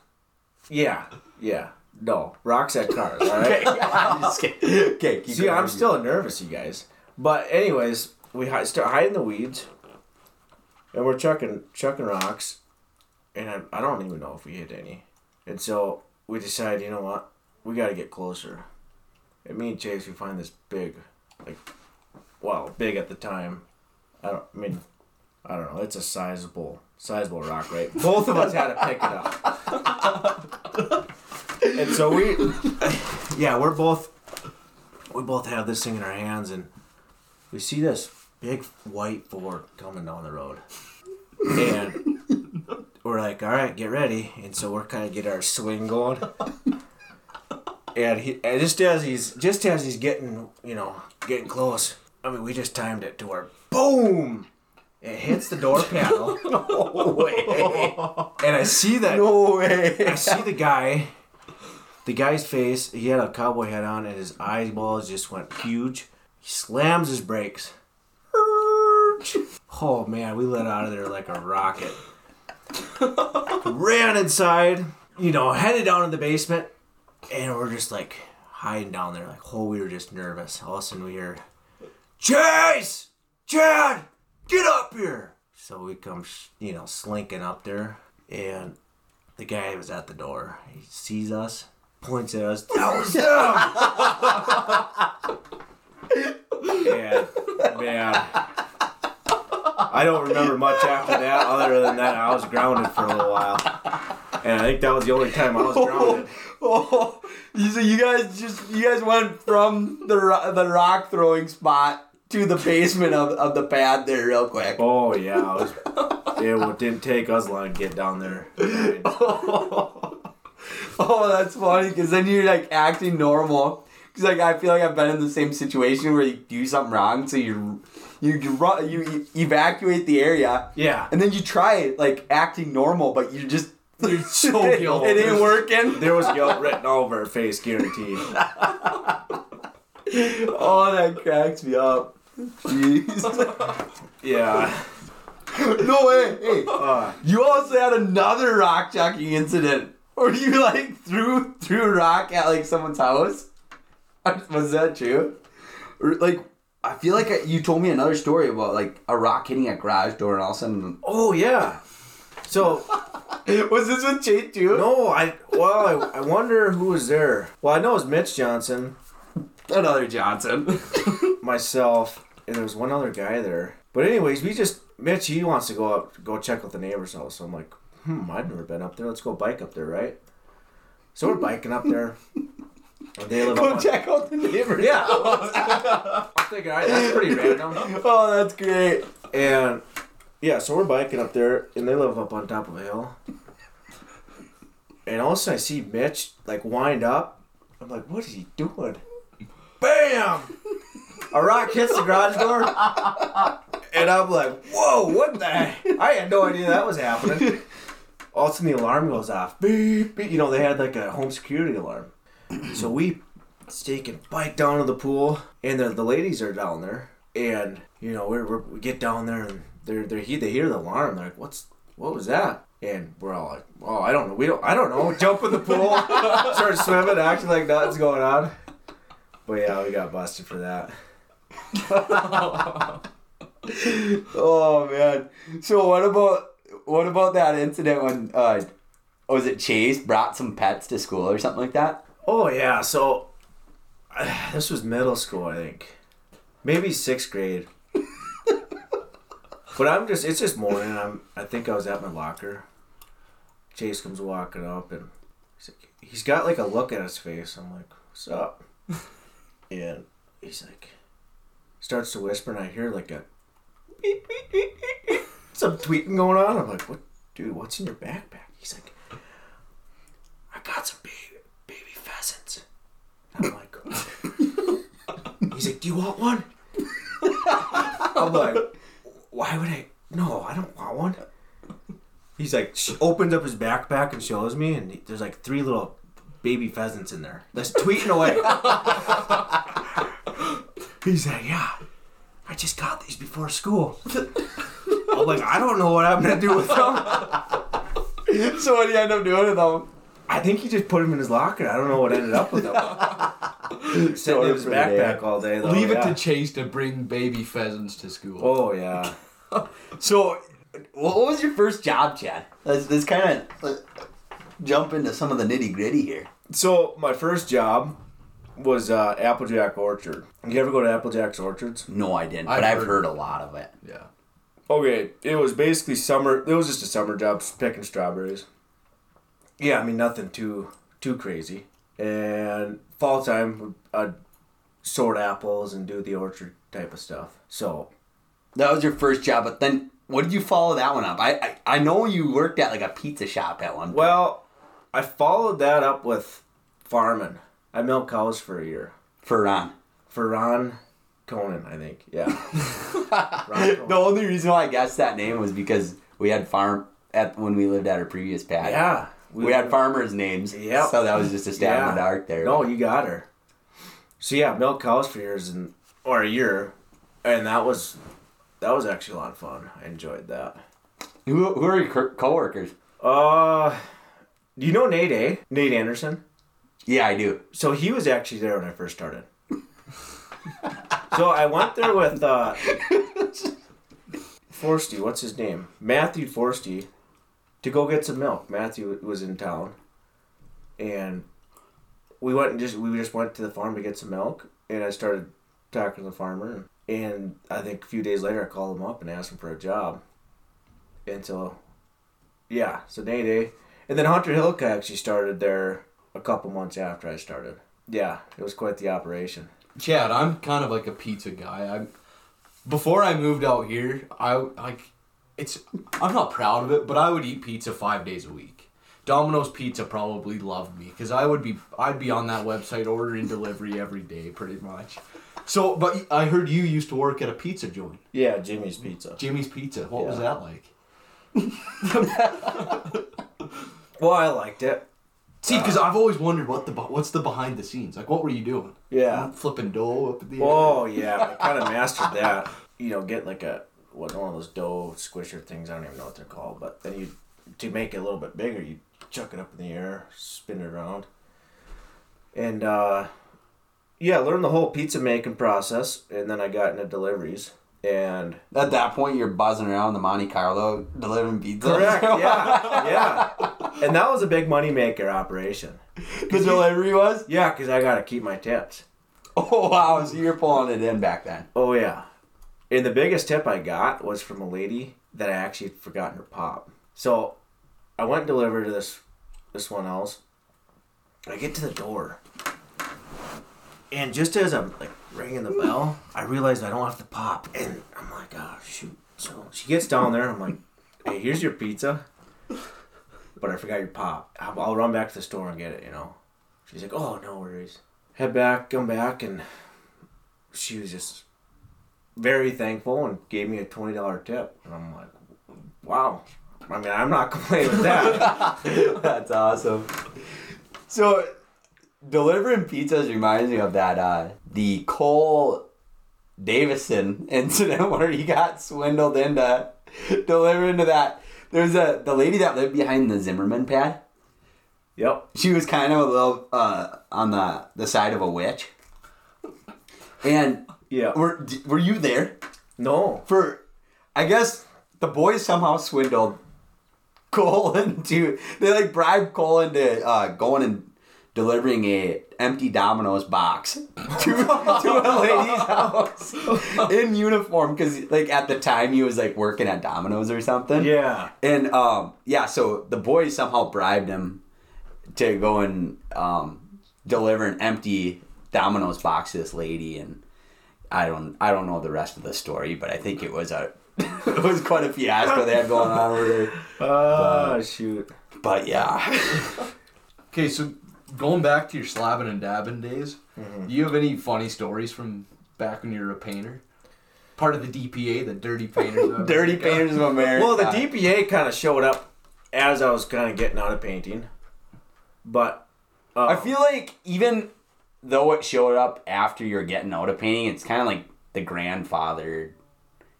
Yeah, yeah, no, rocks at cars. All right. I'm just kidding. Okay, keep See. I'm still nervous, you guys. But anyways, we start hiding the weeds, and we're chucking chucking rocks, and I, I don't even know if we hit any. And so we decide, you know what, we got to get closer. And me and Chase, we find this big, like, well, big at the time. I don't. I mean, I don't know. It's a sizable, sizable rock, right? Both of us had to pick it up. and so we, yeah, we're both we both have this thing in our hands and we see this big white Ford coming down the road. And we're like, all right, get ready. And so we're kind of get our swing going. And he, and just as he's, just as he's getting, you know, getting close, I mean, we just timed it to where, boom, it hits the door panel. No way. And I see that No way. I see the guy, the guy's face. He had a cowboy hat on, and his eyeballs just went huge. He slams his brakes. Oh man, we let out of there like a rocket. Ran inside, you know, headed down to the basement, and we're just like hiding down there. Like, oh, we were just nervous. All of a sudden, we hear, Chase, Chad, get up here. So we come, you know, slinking up there, and the guy was at the door. He sees us, points at us. That was them. and man, I don't remember much after that. Other than that, I was grounded for a little while, and I think that was the only time I was oh, grounded. Oh, you, so you guys just you guys went from the ro- the rock throwing spot to the basement of, of the pad there real quick. Oh yeah, it, was, it didn't take us long to get down there. Oh, that's funny because then you're like acting normal. Because like I feel like I've been in the same situation where you do something wrong, so you you you, run, you, evacuate the area, Yeah, and then you try it like acting normal, but you just You're so it, guilty. it ain't working. there was guilt written all over her face, guaranteed. Oh, that cracks me up. Jeez. Yeah. no way. Hey, Uh, you also had another rock chucking incident where you like threw threw a rock at like someone's house. Was that true? Or, like, I feel like I, you told me another story about like a rock hitting a garage door and all of a sudden. oh yeah. So Was this with Chase too? no, I well, I, I wonder who was there. Well, I know it was Mitch Johnson, Another Johnson. myself, and there was one other guy there. But anyways, we just Mitch he wants to go up go check with the neighbor's house. So I'm like, hmm, I've never been up there. Let's go bike up there, right? So we're biking up there. They live Go up on, check out the neighbors. Yeah. I'm thinking, all right, that's pretty random. Oh, that's great. And yeah, so we're biking up there, and they live up on top of a hill. And all of a sudden, I see Mitch like wind up. I'm like, what is he doing? Bam! A rock hits the garage door, and I'm like, whoa, what the? Heck? I had no idea that was happening. All of a sudden, the alarm goes off. Beep, beep. You know, they had like a home security alarm. So we stake and bike down to the pool, and the, the ladies are down there, and you know we're, we're, we get down there, and they're they he- they hear the alarm. They're like, "What's what was that?" And we're all like, "Oh, I don't know. We don't. I don't know." Jump in the pool, start swimming, acting like nothing's going on. But yeah, we got busted for that. Oh man. So what about what about that incident when uh was it Chase brought some pets to school or something like that? Oh yeah, so this was middle school, I think, maybe sixth grade. but I'm just it's just morning. I'm I think I was at my locker. Chase comes walking up and he's like he's got like a look at his face. I'm like, what's up? and he's like starts to whisper and I hear like a beep, beep, beep, beep, some tweeting going on. I'm like, what dude, what's in your backpack? He's like I got some baby And I'm like, he's like, do you want one? I'm like, why would I? No, I don't want one. He's like, opens up his backpack and shows me, and there's like three little baby pheasants in there. That's tweeting away. He's like, yeah, I just got these before school. I'm like, I don't know what I'm gonna do with them. so what do you end up doing with them? I think he just put him in his locker. I don't know what ended up with him. Sitting in his for the day. backpack all day. Though, Leave it to Chase to bring baby pheasants to school. Oh yeah. So what was your first job, Chad? Let's, let's kind of jump into some of the nitty gritty here. So my first job was uh, Applejack Orchard. You ever go to Applejack's Orchards? No, I didn't, I've but I've heard- heard a lot of it. Yeah. Okay, it was basically summer. It was just a summer job, picking strawberries. Yeah, I mean nothing too too crazy. And fall time, I'd sort apples and do the orchard type of stuff. So That was your first job, but then what did you follow that one up? I I, I know you worked at like a pizza shop at one. point. well, I followed that up with farming. I milked cows for a year for Ron. for Ron Conan, I think. Yeah. The only reason why I guessed that name was because we had farm at when we lived at our previous pad. Yeah. We, had farmers' names. Yeah. So that was just a stab in the dark there. No, you got her. So yeah, milk cows for years and or a year, and that was that was actually a lot of fun. I enjoyed that. Who, who are your coworkers? Uh, do you know Nate? Eh? Nate Anderson. Yeah, I do. So he was actually there when I first started. so I went there with uh, Forsty. What's his name? Matthew Forsty, to go get some milk. Matthew was in town, and we went and just we just went to the farm to get some milk. And I started talking to the farmer, and I think a few days later I called him up and asked him for a job. And so, yeah, so Day Day, and then Hunter Hilka actually started there a couple months after I started. Yeah, it was quite the operation. Chad, I'm kind of like a pizza guy. I'm before I moved out here, I like it's I'm not proud of it, but I would eat pizza 5 days a week. Domino's Pizza probably loved me cuz I would be I'd be on that website ordering delivery every day pretty much. So, but I heard you used to work at a pizza joint, Yeah, Jimmy's Pizza. Jimmy's Pizza. What was that like? Well, I liked it. See, because I've always wondered what the what's the behind the scenes like. What were you doing? Yeah. flipping dough up at the Oh yeah, I kind of mastered that. You know, get like a what one of those dough squisher things. I don't even know what they're called, but then you to make it a little bit bigger, you chuck it up in the air, spin it around, and uh, yeah, learn the whole pizza making process. And then I got into deliveries, and At that point, you're buzzing around the Monte Carlo delivering pizza. correct, yeah, yeah, and that was a big money maker operation. the delivery was. Yeah, because I got to keep my tips. Oh wow! So you're pulling it in back then. Oh yeah. And the biggest tip I got was from a lady that I actually had forgotten her pop. So I went and delivered to this this one else. I get to the door. And just as I'm like ringing the bell, I realized I don't have the pop. And I'm like, oh shoot. So she gets down there, and I'm like, "Hey, here's your pizza, but I forgot your pop. I'll run back to the store and get it." You know. She's like, "Oh, no worries." Head back, come back, and she was just very thankful and gave me a twenty dollar tip, and I'm like, "Wow." I mean, I'm not complaining with that. That's awesome. So, delivering pizzas reminds me of that uh, the Cole Davison incident where he got swindled into delivering to that. There's a the lady that lived behind the Zimmerman pad. yep. She was kind of a little uh, on the the side of a witch. And Yeah. were were you there? No. for I guess the boys somehow swindled Cole into they like bribed Cole into uh, going and delivering a empty Domino's box to, to a lady's house in uniform because like at the time he was like working at Domino's or something. Yeah. And um, yeah, so the boys somehow bribed him to go and um, deliver an empty Domino's box to this lady, and I don't I don't know the rest of the story, but I think it was a it was quite a fiasco they had going on over there. Oh shoot. But yeah, Okay, so going back to your slabbing and dabbing days, Mm-hmm. do you have any funny stories from back when you were a painter? Part of the DPA, the Dirty Painters. of Dirty Painters of America. Well, the DPA kind of showed up as I was kind of getting out of painting, but uh, I feel like even though it showed up after you're getting out of painting, it's kind of like the grandfather.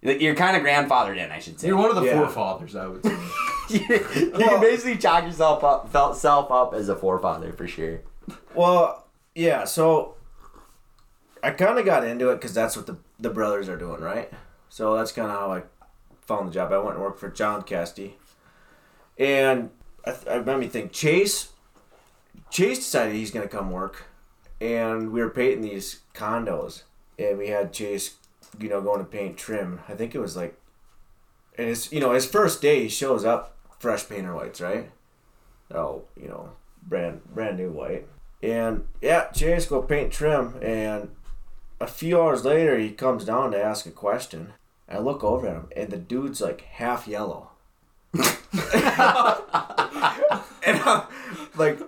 You're kind of grandfathered in, I should say. You're one of the Yeah. forefathers, I would say. you can basically chalk yourself up, felt self up as a forefather for sure. well, yeah. So I kind of got into it because that's what the the brothers are doing, right? So that's kind of how I found the job. I went and worked for John Casty, and I, I made me think Chase. Chase decided he's gonna come work, and we were painting these condos, and we had Chase, you know, going to paint trim. I think it was like, and his, you know, his first day he shows up fresh painter whites, right? Oh, you know, brand brand new white, and yeah, Chase go paint trim, and a few hours later he comes down to ask a question. I look over at him, and the dude's like half yellow. and I'm like,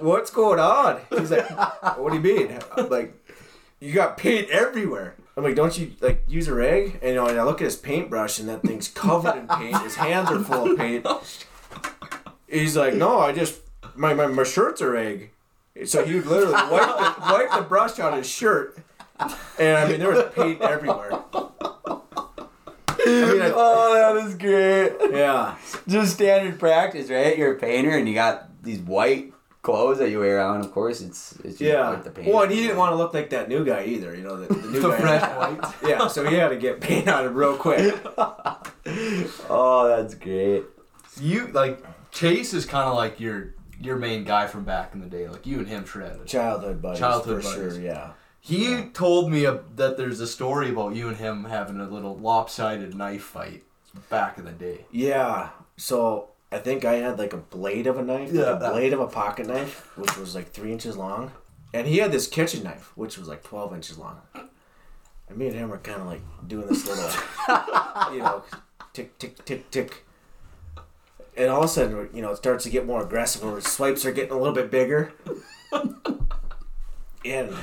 what's going on? He's like, what do you mean? I'm like, you got paint everywhere. I'm like, don't you like use a rag? And you know, and I look at his paintbrush, and that thing's covered in paint. His hands are full of paint. He's like, no, I just my my, my shirt's a rag. So he would literally wipe the, wipe the brush on his shirt, and I mean there was paint everywhere. I mean, I, Oh, that is great. yeah. Just standard practice, right? You're a painter and you got these white clothes that you wear on. Of course, it's it's just Yeah. like the paint. Well, and he didn't want to look like that new guy either. You know, the, the new the guy. fresh white. Yeah, so he had to get paint on him real quick. Oh, that's great. You like Chase is kind of like your your main guy from back in the day. Like you and him shredded. Childhood buddies, Childhood for buddies. sure. Yeah. He told me a, that there's a story about you and him having a little lopsided knife fight back in the day. Yeah. So I think I had like a blade of a knife, Yeah. like a blade of a pocket knife, which was like three inches long, and he had this kitchen knife, which was like twelve inches long. And me and him were kind of like doing this little, you know, tick tick tick tick. And all of a sudden, you know, it starts to get more aggressive. Where swipes are getting a little bit bigger. and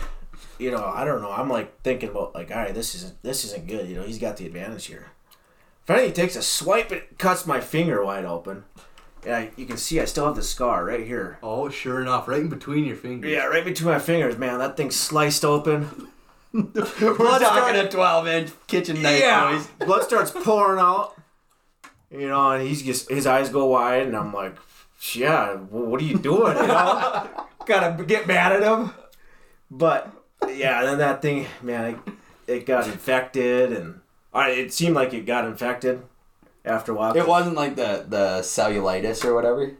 you know, I don't know. I'm like thinking about like, all right, this isn't this isn't good. You know, he's got the advantage here. Finally, he takes a swipe and it cuts my finger wide open. And I, you can see I still have the scar right here. Oh, sure enough, right in between your fingers. Yeah, right between my fingers, man. That thing's sliced open. We're Blood talking started- a 12 inch kitchen knife, yeah, boys. blood starts pouring out. You know, and he's just his eyes go wide, and I'm like, yeah, what are you doing? You know, gotta get mad at him. But yeah, then that thing, man, it, it got infected, and I, it seemed like it got infected after a while. It wasn't like the, the cellulitis or whatever.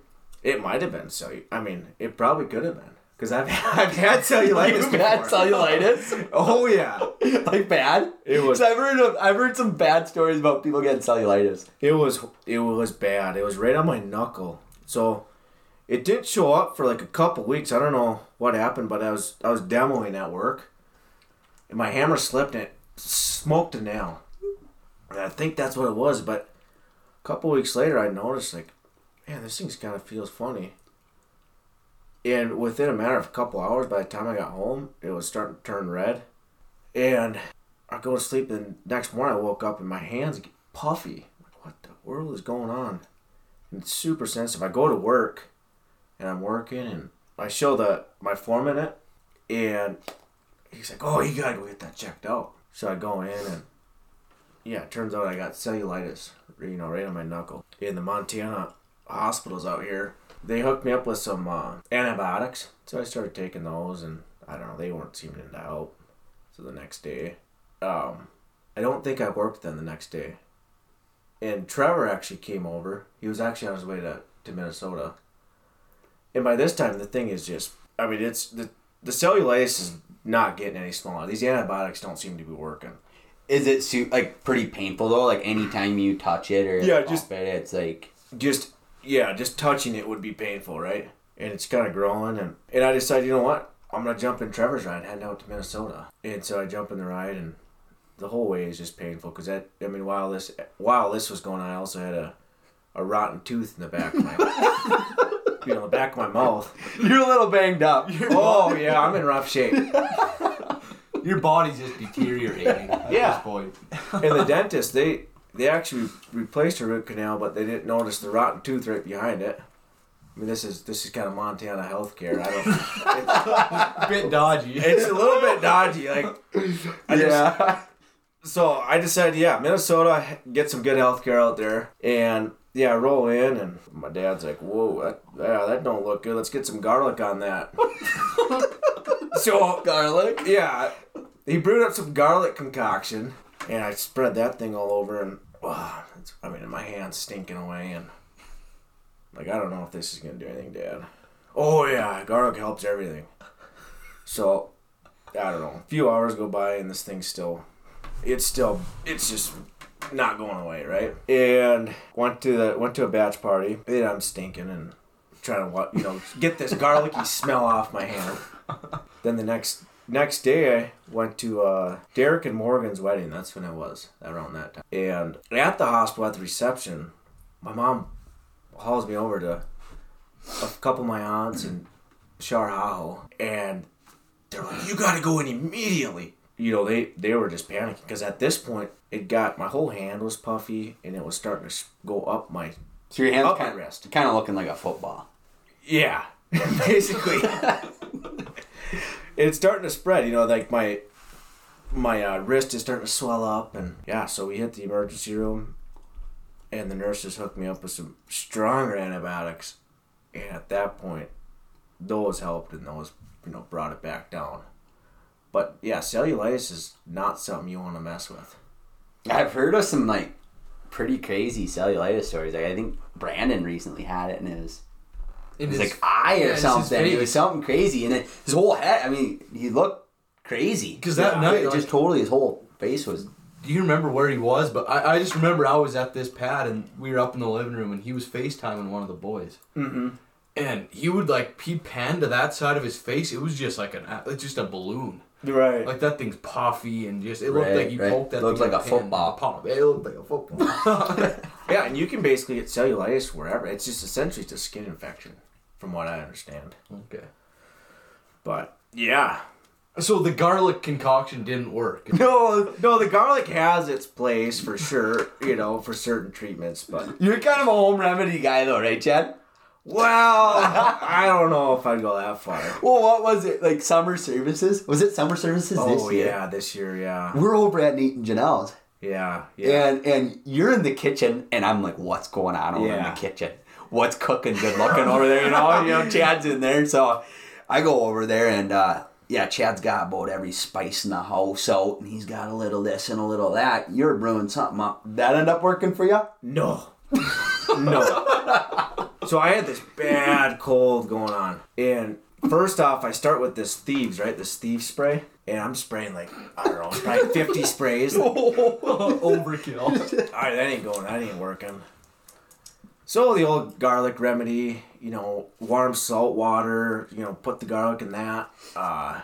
It might have been so. I mean, it probably could have been because I've I've had cellulitis You've before. had cellulitis? oh yeah, like bad? It was- I've heard of, I've heard some bad stories about people getting cellulitis. it was it was bad. It was right on my knuckle. So it didn't show up for like a couple weeks. I don't know what happened, but I was I was demoing at work, and my hammer slipped and it smoked a nail. And I think that's what it was. But a couple weeks later, I noticed like, man, this thing's kind of feels funny. And within a matter of a couple hours, by the time I got home, it was starting to turn red. And I go to sleep, and next morning I woke up and my hands get puffy. Like, what the world is going on? And it's super sensitive. I go to work, and I'm working, and I show the my foreman it, and he's like, "Oh, you gotta go get that checked out." So I go in, and yeah, turns out I got cellulitis, you know, right on my knuckle. In the Montana hospitals out here, they hooked me up with some uh, antibiotics. So I started taking those, and I don't know, they weren't seeming to help. So the next day, um, I don't think I worked then the next day. And Trevor actually came over. He was actually on his way to, to Minnesota. And by this time, the thing is just, I mean, it's the, the cellulitis is not getting any smaller. These antibiotics don't seem to be working. Is it su- like pretty painful though? Like anytime you touch it or Yeah, just- it, it's like just yeah, just touching it would be painful, right? And it's kind of growing, and and I decided, you know what, I'm gonna jump in Trevor's ride, heading out to Minnesota, and so I jump in the ride, and the whole way is just painful because that I mean, while this while this was going on, I also had a a rotten tooth in the back of my you know the back of my mouth. you're a little banged up. Oh yeah, I'm in rough shape. Your body's just deteriorating at Yeah. this point. And the dentist, they they actually replaced her root canal, but they didn't notice the rotten tooth right behind it. I mean, this is this is kind of Montana healthcare. I don't. It's a bit dodgy. It's a little bit dodgy. Like, I just, yeah. so I decided, yeah, Minnesota, get some good healthcare out there, and yeah, I roll in, and my dad's like, "Whoa, that, yeah, that don't look good. Let's get some garlic on that." so Garlic. yeah, he brewed up some garlic concoction, and I spread that thing all over, and wow, it's, I mean, my hands stinking away, and like I don't know if this is gonna do anything, Dad. Oh yeah, garlic helps everything. So I don't know. A few hours go by, and this thing's still, it's still, it's just not going away, right? And went to the went to a batch party, and I'm stinking and trying to you know get this garlicky smell off my hand. Then the next next day I went to uh, Derek and Morgan's wedding. That's when it was around that time. And at the hospital at the reception, my mom hauls me over to a couple of my aunts and Shar Haho, and they're like, "You got to go in immediately." You know, they they were just panicking because at this point it got my whole hand was puffy and it was starting to go up my So your hands Up my kind, wrist. kind of looking like a football. Yeah, basically. it's starting to spread. You know, like my my uh, wrist is starting to swell up, and yeah. So we hit the emergency room, and the nurses hooked me up with some stronger antibiotics, and at that point, those helped, and those you know brought it back down. But yeah, cellulitis is not something you want to mess with. I've heard of some like pretty crazy cellulitis stories. Like I think Brandon recently had it in his In his his- like eye yeah, or it's something. It was something crazy, and then his whole head. I mean, he looked crazy because that Yeah, night, it like- just totally his whole face was. Do you remember where he was? But I, I just remember I was at this pad and we were up in the living room and he was FaceTiming one of the boys. Mm-hmm. And he would like he panned to that side of his face. It was just like an it's just a balloon. Right. Like that thing's puffy and just it looked Right, like you right. poked that. Looked thing like a pan. football. Palm. It looked like a football. Yeah, and you can basically get cellulitis wherever. It's just essentially it's a skin infection, from what I understand. okay. But yeah, So the garlic concoction didn't work. no, no, the garlic has its place for sure. You know, for certain treatments, but You're kind of a home remedy guy, though, right, Chad? Well, I don't know if I'd go that far. Well, what was it like? Summer services? Was it summer services Oh this year? Oh yeah, this year, yeah, We're over at Nate and Janelle's, yeah, yeah. and and you're in the kitchen, and I'm like, what's going on over in the kitchen? What's cooking? Good looking over there, you know? You know, Chad's in there, so I go over there, and uh, yeah, Chad's got about every spice in the house out, and he's got a little this and a little that. You're brewing something up. That end up working for you? No. no. So I had this bad cold going on. And first off, I start with this thieves, right? This thief spray. And I'm spraying like, I don't know, probably 50 sprays. All Overkill. All right, that ain't going, that ain't working. So the old garlic remedy, you know, warm salt water, you know, put the garlic in that. Uh,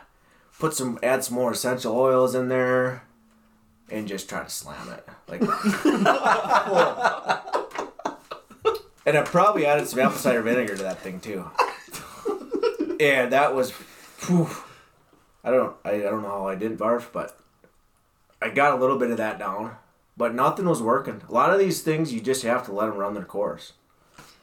put some, add some more essential oils in there. and just try to slam it. Like, and I probably added some apple cider vinegar to that thing too. And that was, whew, I don't, I, I don't know how I did barf, but I got a little bit of that down. But nothing was working. A lot of these things you just have to let them run their course.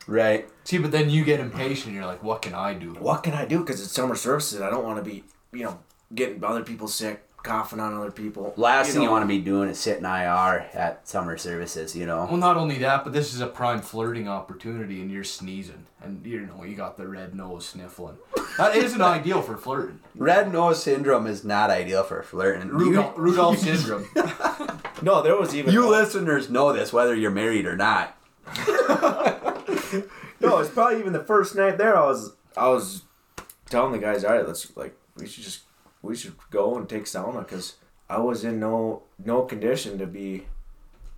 Right. See, but then you get impatient. You're like, what can I do? What can I do? Because it's summer services. I don't want to be, you know, getting other people sick, coughing on other people. Last thing you want to be doing is sitting IR at summer services, you know? Well, not only that, but this is a prime flirting opportunity, and you're sneezing, and you know you got the red nose sniffling. That isn't ideal for flirting. Red nose syndrome is not ideal for flirting. Rudolph, You, Rudolph syndrome. No, there was even. you listeners know this, whether you're married or not. No, it's probably even the first night there. I was, I was telling the guys, all right, let's like, we should just, we should go and take sauna because I was in no, no condition to be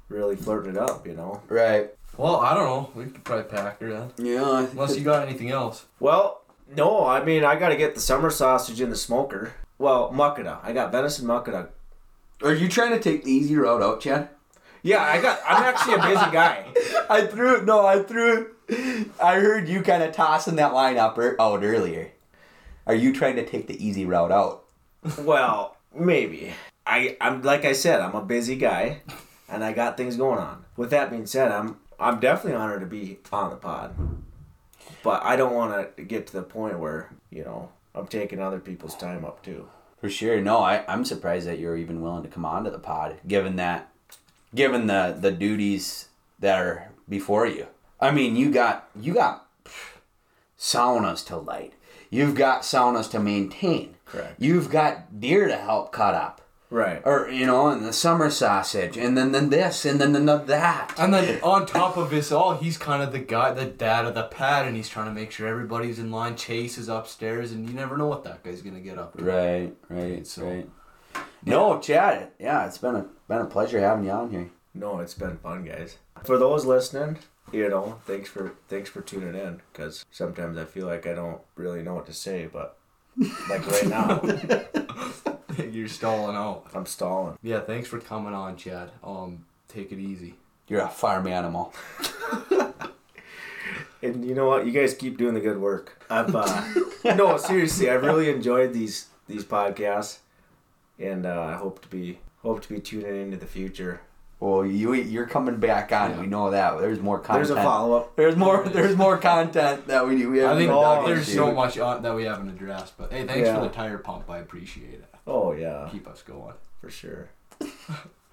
really flirted up, you know. Right. well, I don't know. We could probably pack her then, Yeah. unless you got anything else. Well, no, I mean, I got to get the summer sausage in the smoker. Well, makada. I got venison makada. Are you trying to take the easy route out, Chad? Yeah, I got. I'm actually a busy guy. I threw no, I threw. I heard you kind of tossing that line up er, out earlier. Are you trying to take the easy route out? Well, maybe. I I'm like I said, I'm a busy guy, and I got things going on. With that being said, I'm I'm definitely honored to be on the pod, but I don't want to get to the point where you know I'm taking other people's time up too. For sure. No, I, I'm surprised that you're even willing to come onto the pod, given that, given the the duties that are before you. I mean, you got you got saunas to light. You've got saunas to maintain. Correct. You've got deer to help cut up, Right. or you know, and the summer sausage, and then then this, and then, then the, that. And then on top of this all, he's kind of the guy, the dad of the pad, and he's trying to make sure everybody's in line. Chase is upstairs, and you never know what that guy's gonna get up to. Right, right, So- right. No, Chad. Yeah, it's been a been a pleasure having you on here. No, it's been fun, guys. For those listening, you know, thanks for thanks for tuning in. Because sometimes I feel like I don't really know what to say, but like right now, You're stalling out. I'm stalling. Yeah, thanks for coming on, Chad. Um, take it easy. You're a farm animal. And you know what? You guys keep doing the good work. I've uh, no seriously, I've really enjoyed these these podcasts, and uh, I hope to be hope to be tuning into the future. Well, you you're coming back on. Yeah. We know that. There's more content. There's a follow up. There's more. There's more content that we we I haven't think even there's into. so much on, that we haven't addressed, but hey, thanks Yeah. for the tire pump. I appreciate it. Oh yeah, Keep us going. for sure.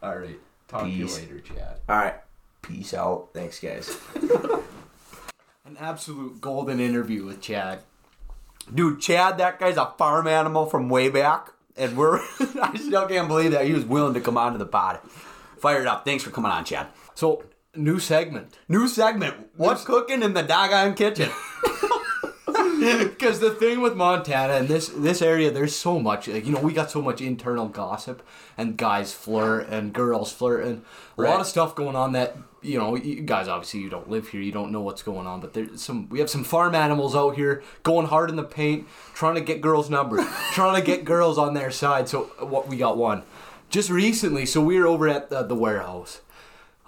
All right, talk Peace. to you later, Chad. All right, Peace out. thanks guys. An absolute golden interview with Chad. Dude, Chad, that guy's a farm animal from way back, and we're. I still can't believe that he was willing to come onto the pod. Fired up. Thanks for coming on, Chad. So, new segment. New segment. What's cooking in the doggone kitchen? Because the thing with Montana and this this area, there's so much. Like, you know, we got so much internal gossip and guys flirt and girls flirt and a lot of stuff going on that you know, you guys obviously you don't live here, you don't know what's going on. But there's some we have some farm animals out here going hard in the paint, trying to get girls' numbers, trying to get girls on their side. So what we got one just recently. So we were over at the, the warehouse.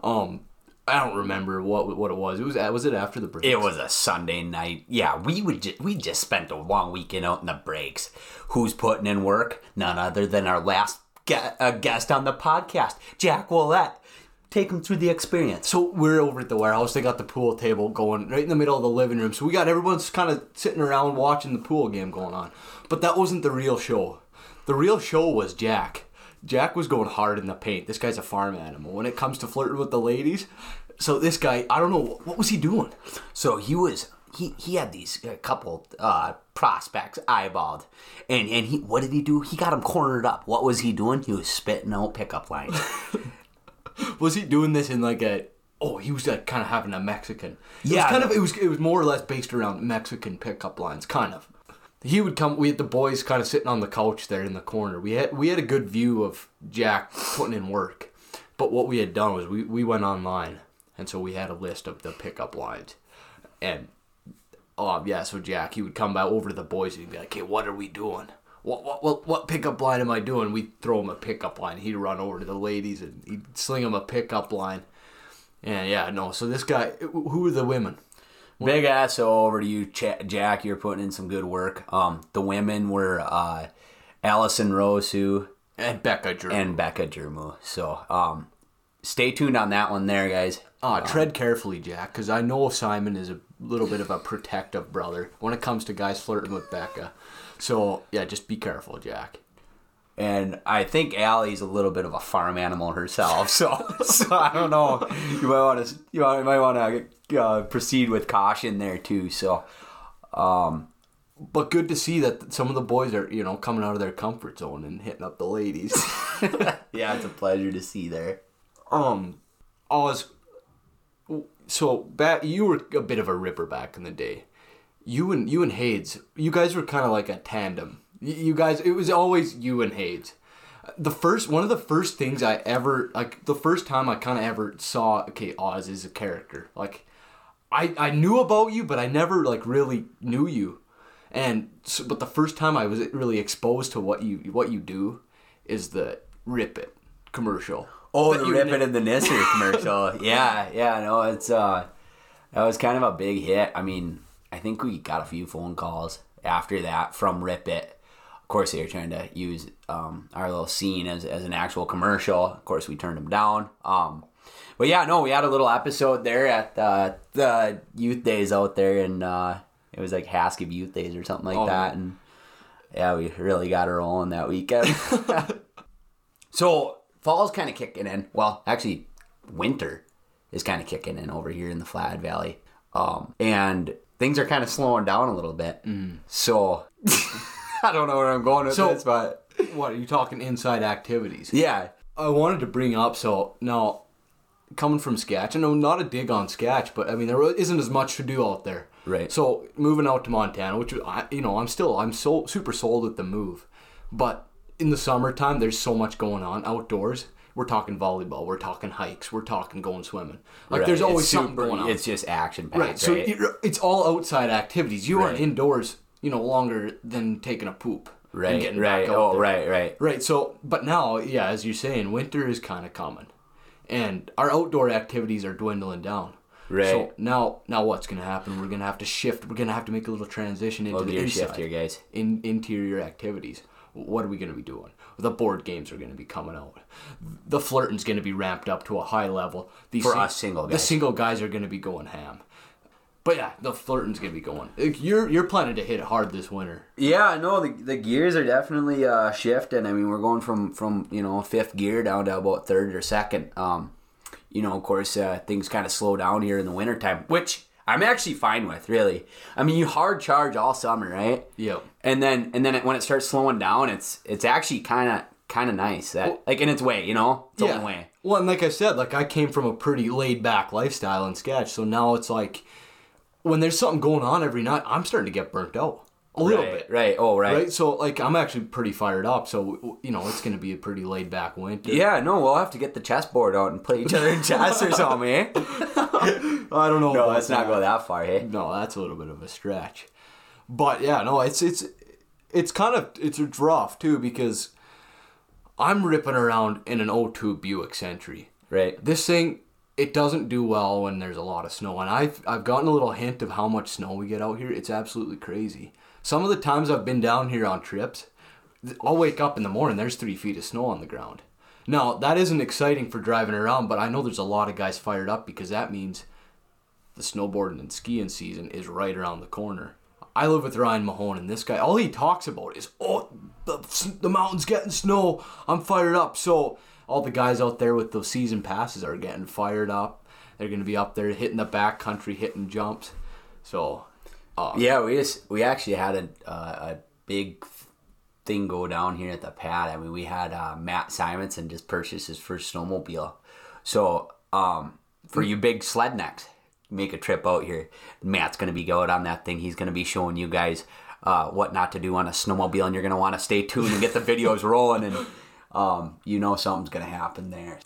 Um, I don't remember what what it was. It was was it after the break? It was a Sunday night. Yeah, we would ju- we just spent a long weekend out in the breaks. Who's putting in work? None other than our last ge- uh, guest on the podcast, Jack Willette. Take him through the experience. So we're over at the warehouse. They got the pool table going right in the middle of the living room. So we got everyone's kind of sitting around watching the pool game going on. But that wasn't the real show. The real show was Jack. Jack was going hard in the paint. This guy's a farm animal. When it comes to flirting with the ladies, so this guy, I don't know what was he doing. So he was he he had these uh, couple uh, prospects eyeballed, and and he what did he do? He got them cornered up. What was he doing? He was spitting out pickup lines. Was he doing this in like a? Oh, he was like kind of having a Mexican. It Yeah. was kind of. It was. It was more or less based around Mexican pickup lines, kind of. He would come. We had the boys kind of sitting on the couch there in the corner. We had we had a good view of Jack putting in work, but what we had done was we we went online, and so we had a list of the pickup lines, and oh yeah, so Jack he would come back over to the boys and he'd be like, "Hey, what are we doing? what, what, what, what pickup line am I doing? We throw him a pickup line. He'd run over to the ladies and he'd sling him a pickup line. And yeah, no. So this guy, who are the women? Big ass over to you, Ch- Jack. You're putting in some good work. Um, the women were uh, Allison Rosu And Becca and Becca Germu. So um, stay tuned on that one there, guys. Ah, tread carefully, Jack, because I know Simon is a little bit of a protective brother when it comes to guys flirting with Becca. So yeah, just be careful, Jack. And I think Allie's a little bit of a farm animal herself, so so I don't know. You might want to you might want to uh, proceed with caution there too. So, um, But good to see that some of the boys are, you know, coming out of their comfort zone and hitting up the ladies. yeah, it's a pleasure to see there. um, Oz. So back, you were a bit of a ripper back in the day. You and you and Hades, you guys were kind of like a tandem. You guys, it was always you and Hades. The first, one of the first things I ever, like the first time I kind of ever saw, okay, Oz is a character. Like, I I knew about you, but I never like really knew you. And so, but the first time I was really exposed to what you what you do is the Rip It commercial. Oh, But the Rip It in the Nisser commercial. yeah, yeah, no, it's uh, that was kind of a big hit. I mean, I think we got a few phone calls after that from Rip It. Of course, they were trying to use um, our little scene as, as an actual commercial. Of course, we turned them down. Um, but yeah, no, we had a little episode there at uh, the youth days out there, and uh, it was like Haskell Youth Days or something like Oh, that. And yeah, we really got her rolling that weekend. So fall's kind of kicking in. Well, actually, winter is kind of kicking in over here in the Flat Valley, um, and things are kind of slowing down a little bit. So I don't know where I'm going with So- this, but What are you talking inside activities? yeah, I wanted to bring up so now coming from Sketch, and no, not a dig on Sketch, but I mean there isn't as much to do out there. Right. So moving out to Montana, which I, you know, I'm still I'm so super sold at the move, but in the summertime there's so much going on outdoors. We're talking volleyball, we're talking hikes, we're talking going swimming. Like right. there's always something going on. It's just action packed, right. right? So it- it's all outside activities. You aren't indoors, you know, longer than taking a poop. and right, getting right. Oh, there. right, right. Right. So, but now, yeah, as you're saying, winter is kind of coming, and our outdoor activities are dwindling down. Right. So now, now what's gonna happen? We're gonna have to shift. We're gonna have to make a little transition into the inside, shift here, guys. in interior activities. What are we gonna be doing? The board games are gonna be coming out. The flirting's gonna be ramped up to a high level. These For sing- us single guys, the single guys are gonna be going ham. But yeah, the flirting's gonna be going. Like, You're you're planning to hit it hard this winter. Yeah, no, the, the gears are definitely uh, shifting. I mean, we're going from from you know fifth gear down to about third or second. Um, you know, of course, uh, things kind of slow down here in the wintertime, which I'm actually fine with. Really, I mean, you hard charge all summer, right? Yep. And then and then it, when it starts slowing down, it's it's actually kind of kind of nice that like in its way, you know, its own way. Well, and like I said, like I came from a pretty laid back lifestyle in sketch, so now it's like when there's something going on every night, I'm starting to get burnt out a little right, bit. right. Oh, right. Right, so like I'm actually pretty fired up. So you know it's going to be a pretty laid back winter. Yeah, no, we'll have to get the chessboard out and play each other in chess or something, eh? I don't know. No, let's not that. go that far, hey? No, that's a little bit of a stretch. But yeah, no, it's it's it's kind of it's a rough too because I'm ripping around in an O2 Buick Century. Right. This thing it doesn't do well when there's a lot of snow, and I've I've gotten a little hint of how much snow we get out here. It's absolutely crazy. Some of the times I've been down here on trips, I'll wake up in the morning. There's three feet of snow on the ground. Now that isn't exciting for driving around, but I know there's a lot of guys fired up because that means the snowboarding and skiing season is right around the corner. I live with Ryan Mahone, and this guy, all he talks about is, oh, the, the mountain's getting snow. I'm fired up. So, all the guys out there with those season passes are getting fired up. They're going to be up there hitting the back country, hitting jumps. So, uh, Yeah, we just we actually had a uh, a big thing go down here at the pad. I mean, we had uh, Matt Simonson just purchase his first snowmobile. So, um, for you big sled necks, make a trip out here. Matt's gonna be going on that thing. He's gonna be showing you guys uh, what not to do on a snowmobile, and you're gonna want to stay tuned and get the videos rolling, and um, you know something's gonna happen there.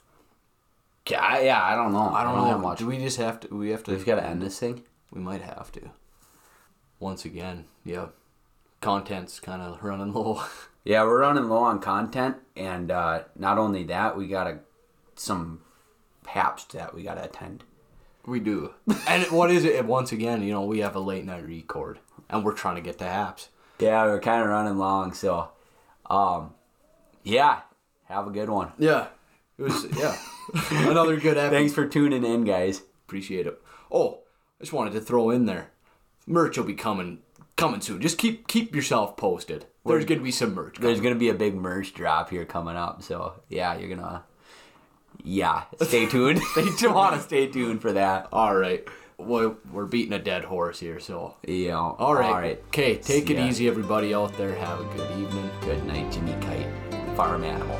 Yeah, yeah, I don't know. I don't know. how much. Do we just have to? We have to. We've got to end this thing. We might have to. Once again, yeah. content's kind of running low. Yeah, we're running low on content, and uh, not only that, we got a, some haps that we got to attend. we do. And what is it? Once again, you know, we have a late night record, and we're trying to get the apps. Yeah, we're kind of running long, so um, yeah, have a good one. Yeah. It was yeah. Another good episode. Thanks for tuning in, guys. Appreciate it. Oh, I just wanted to throw in there. Merch will be coming coming soon. Just keep keep yourself posted. There's gonna be some merch. There's gonna be a big merch drop here coming up, so yeah, you're gonna, yeah, stay tuned. you want to stay tuned for that. All right. Well, we're beating a dead horse here, so. Yeah. All right. All right. Okay, take See it ya. easy, everybody out there. Have a good evening. Good night, Jimmy Kite, farm animal.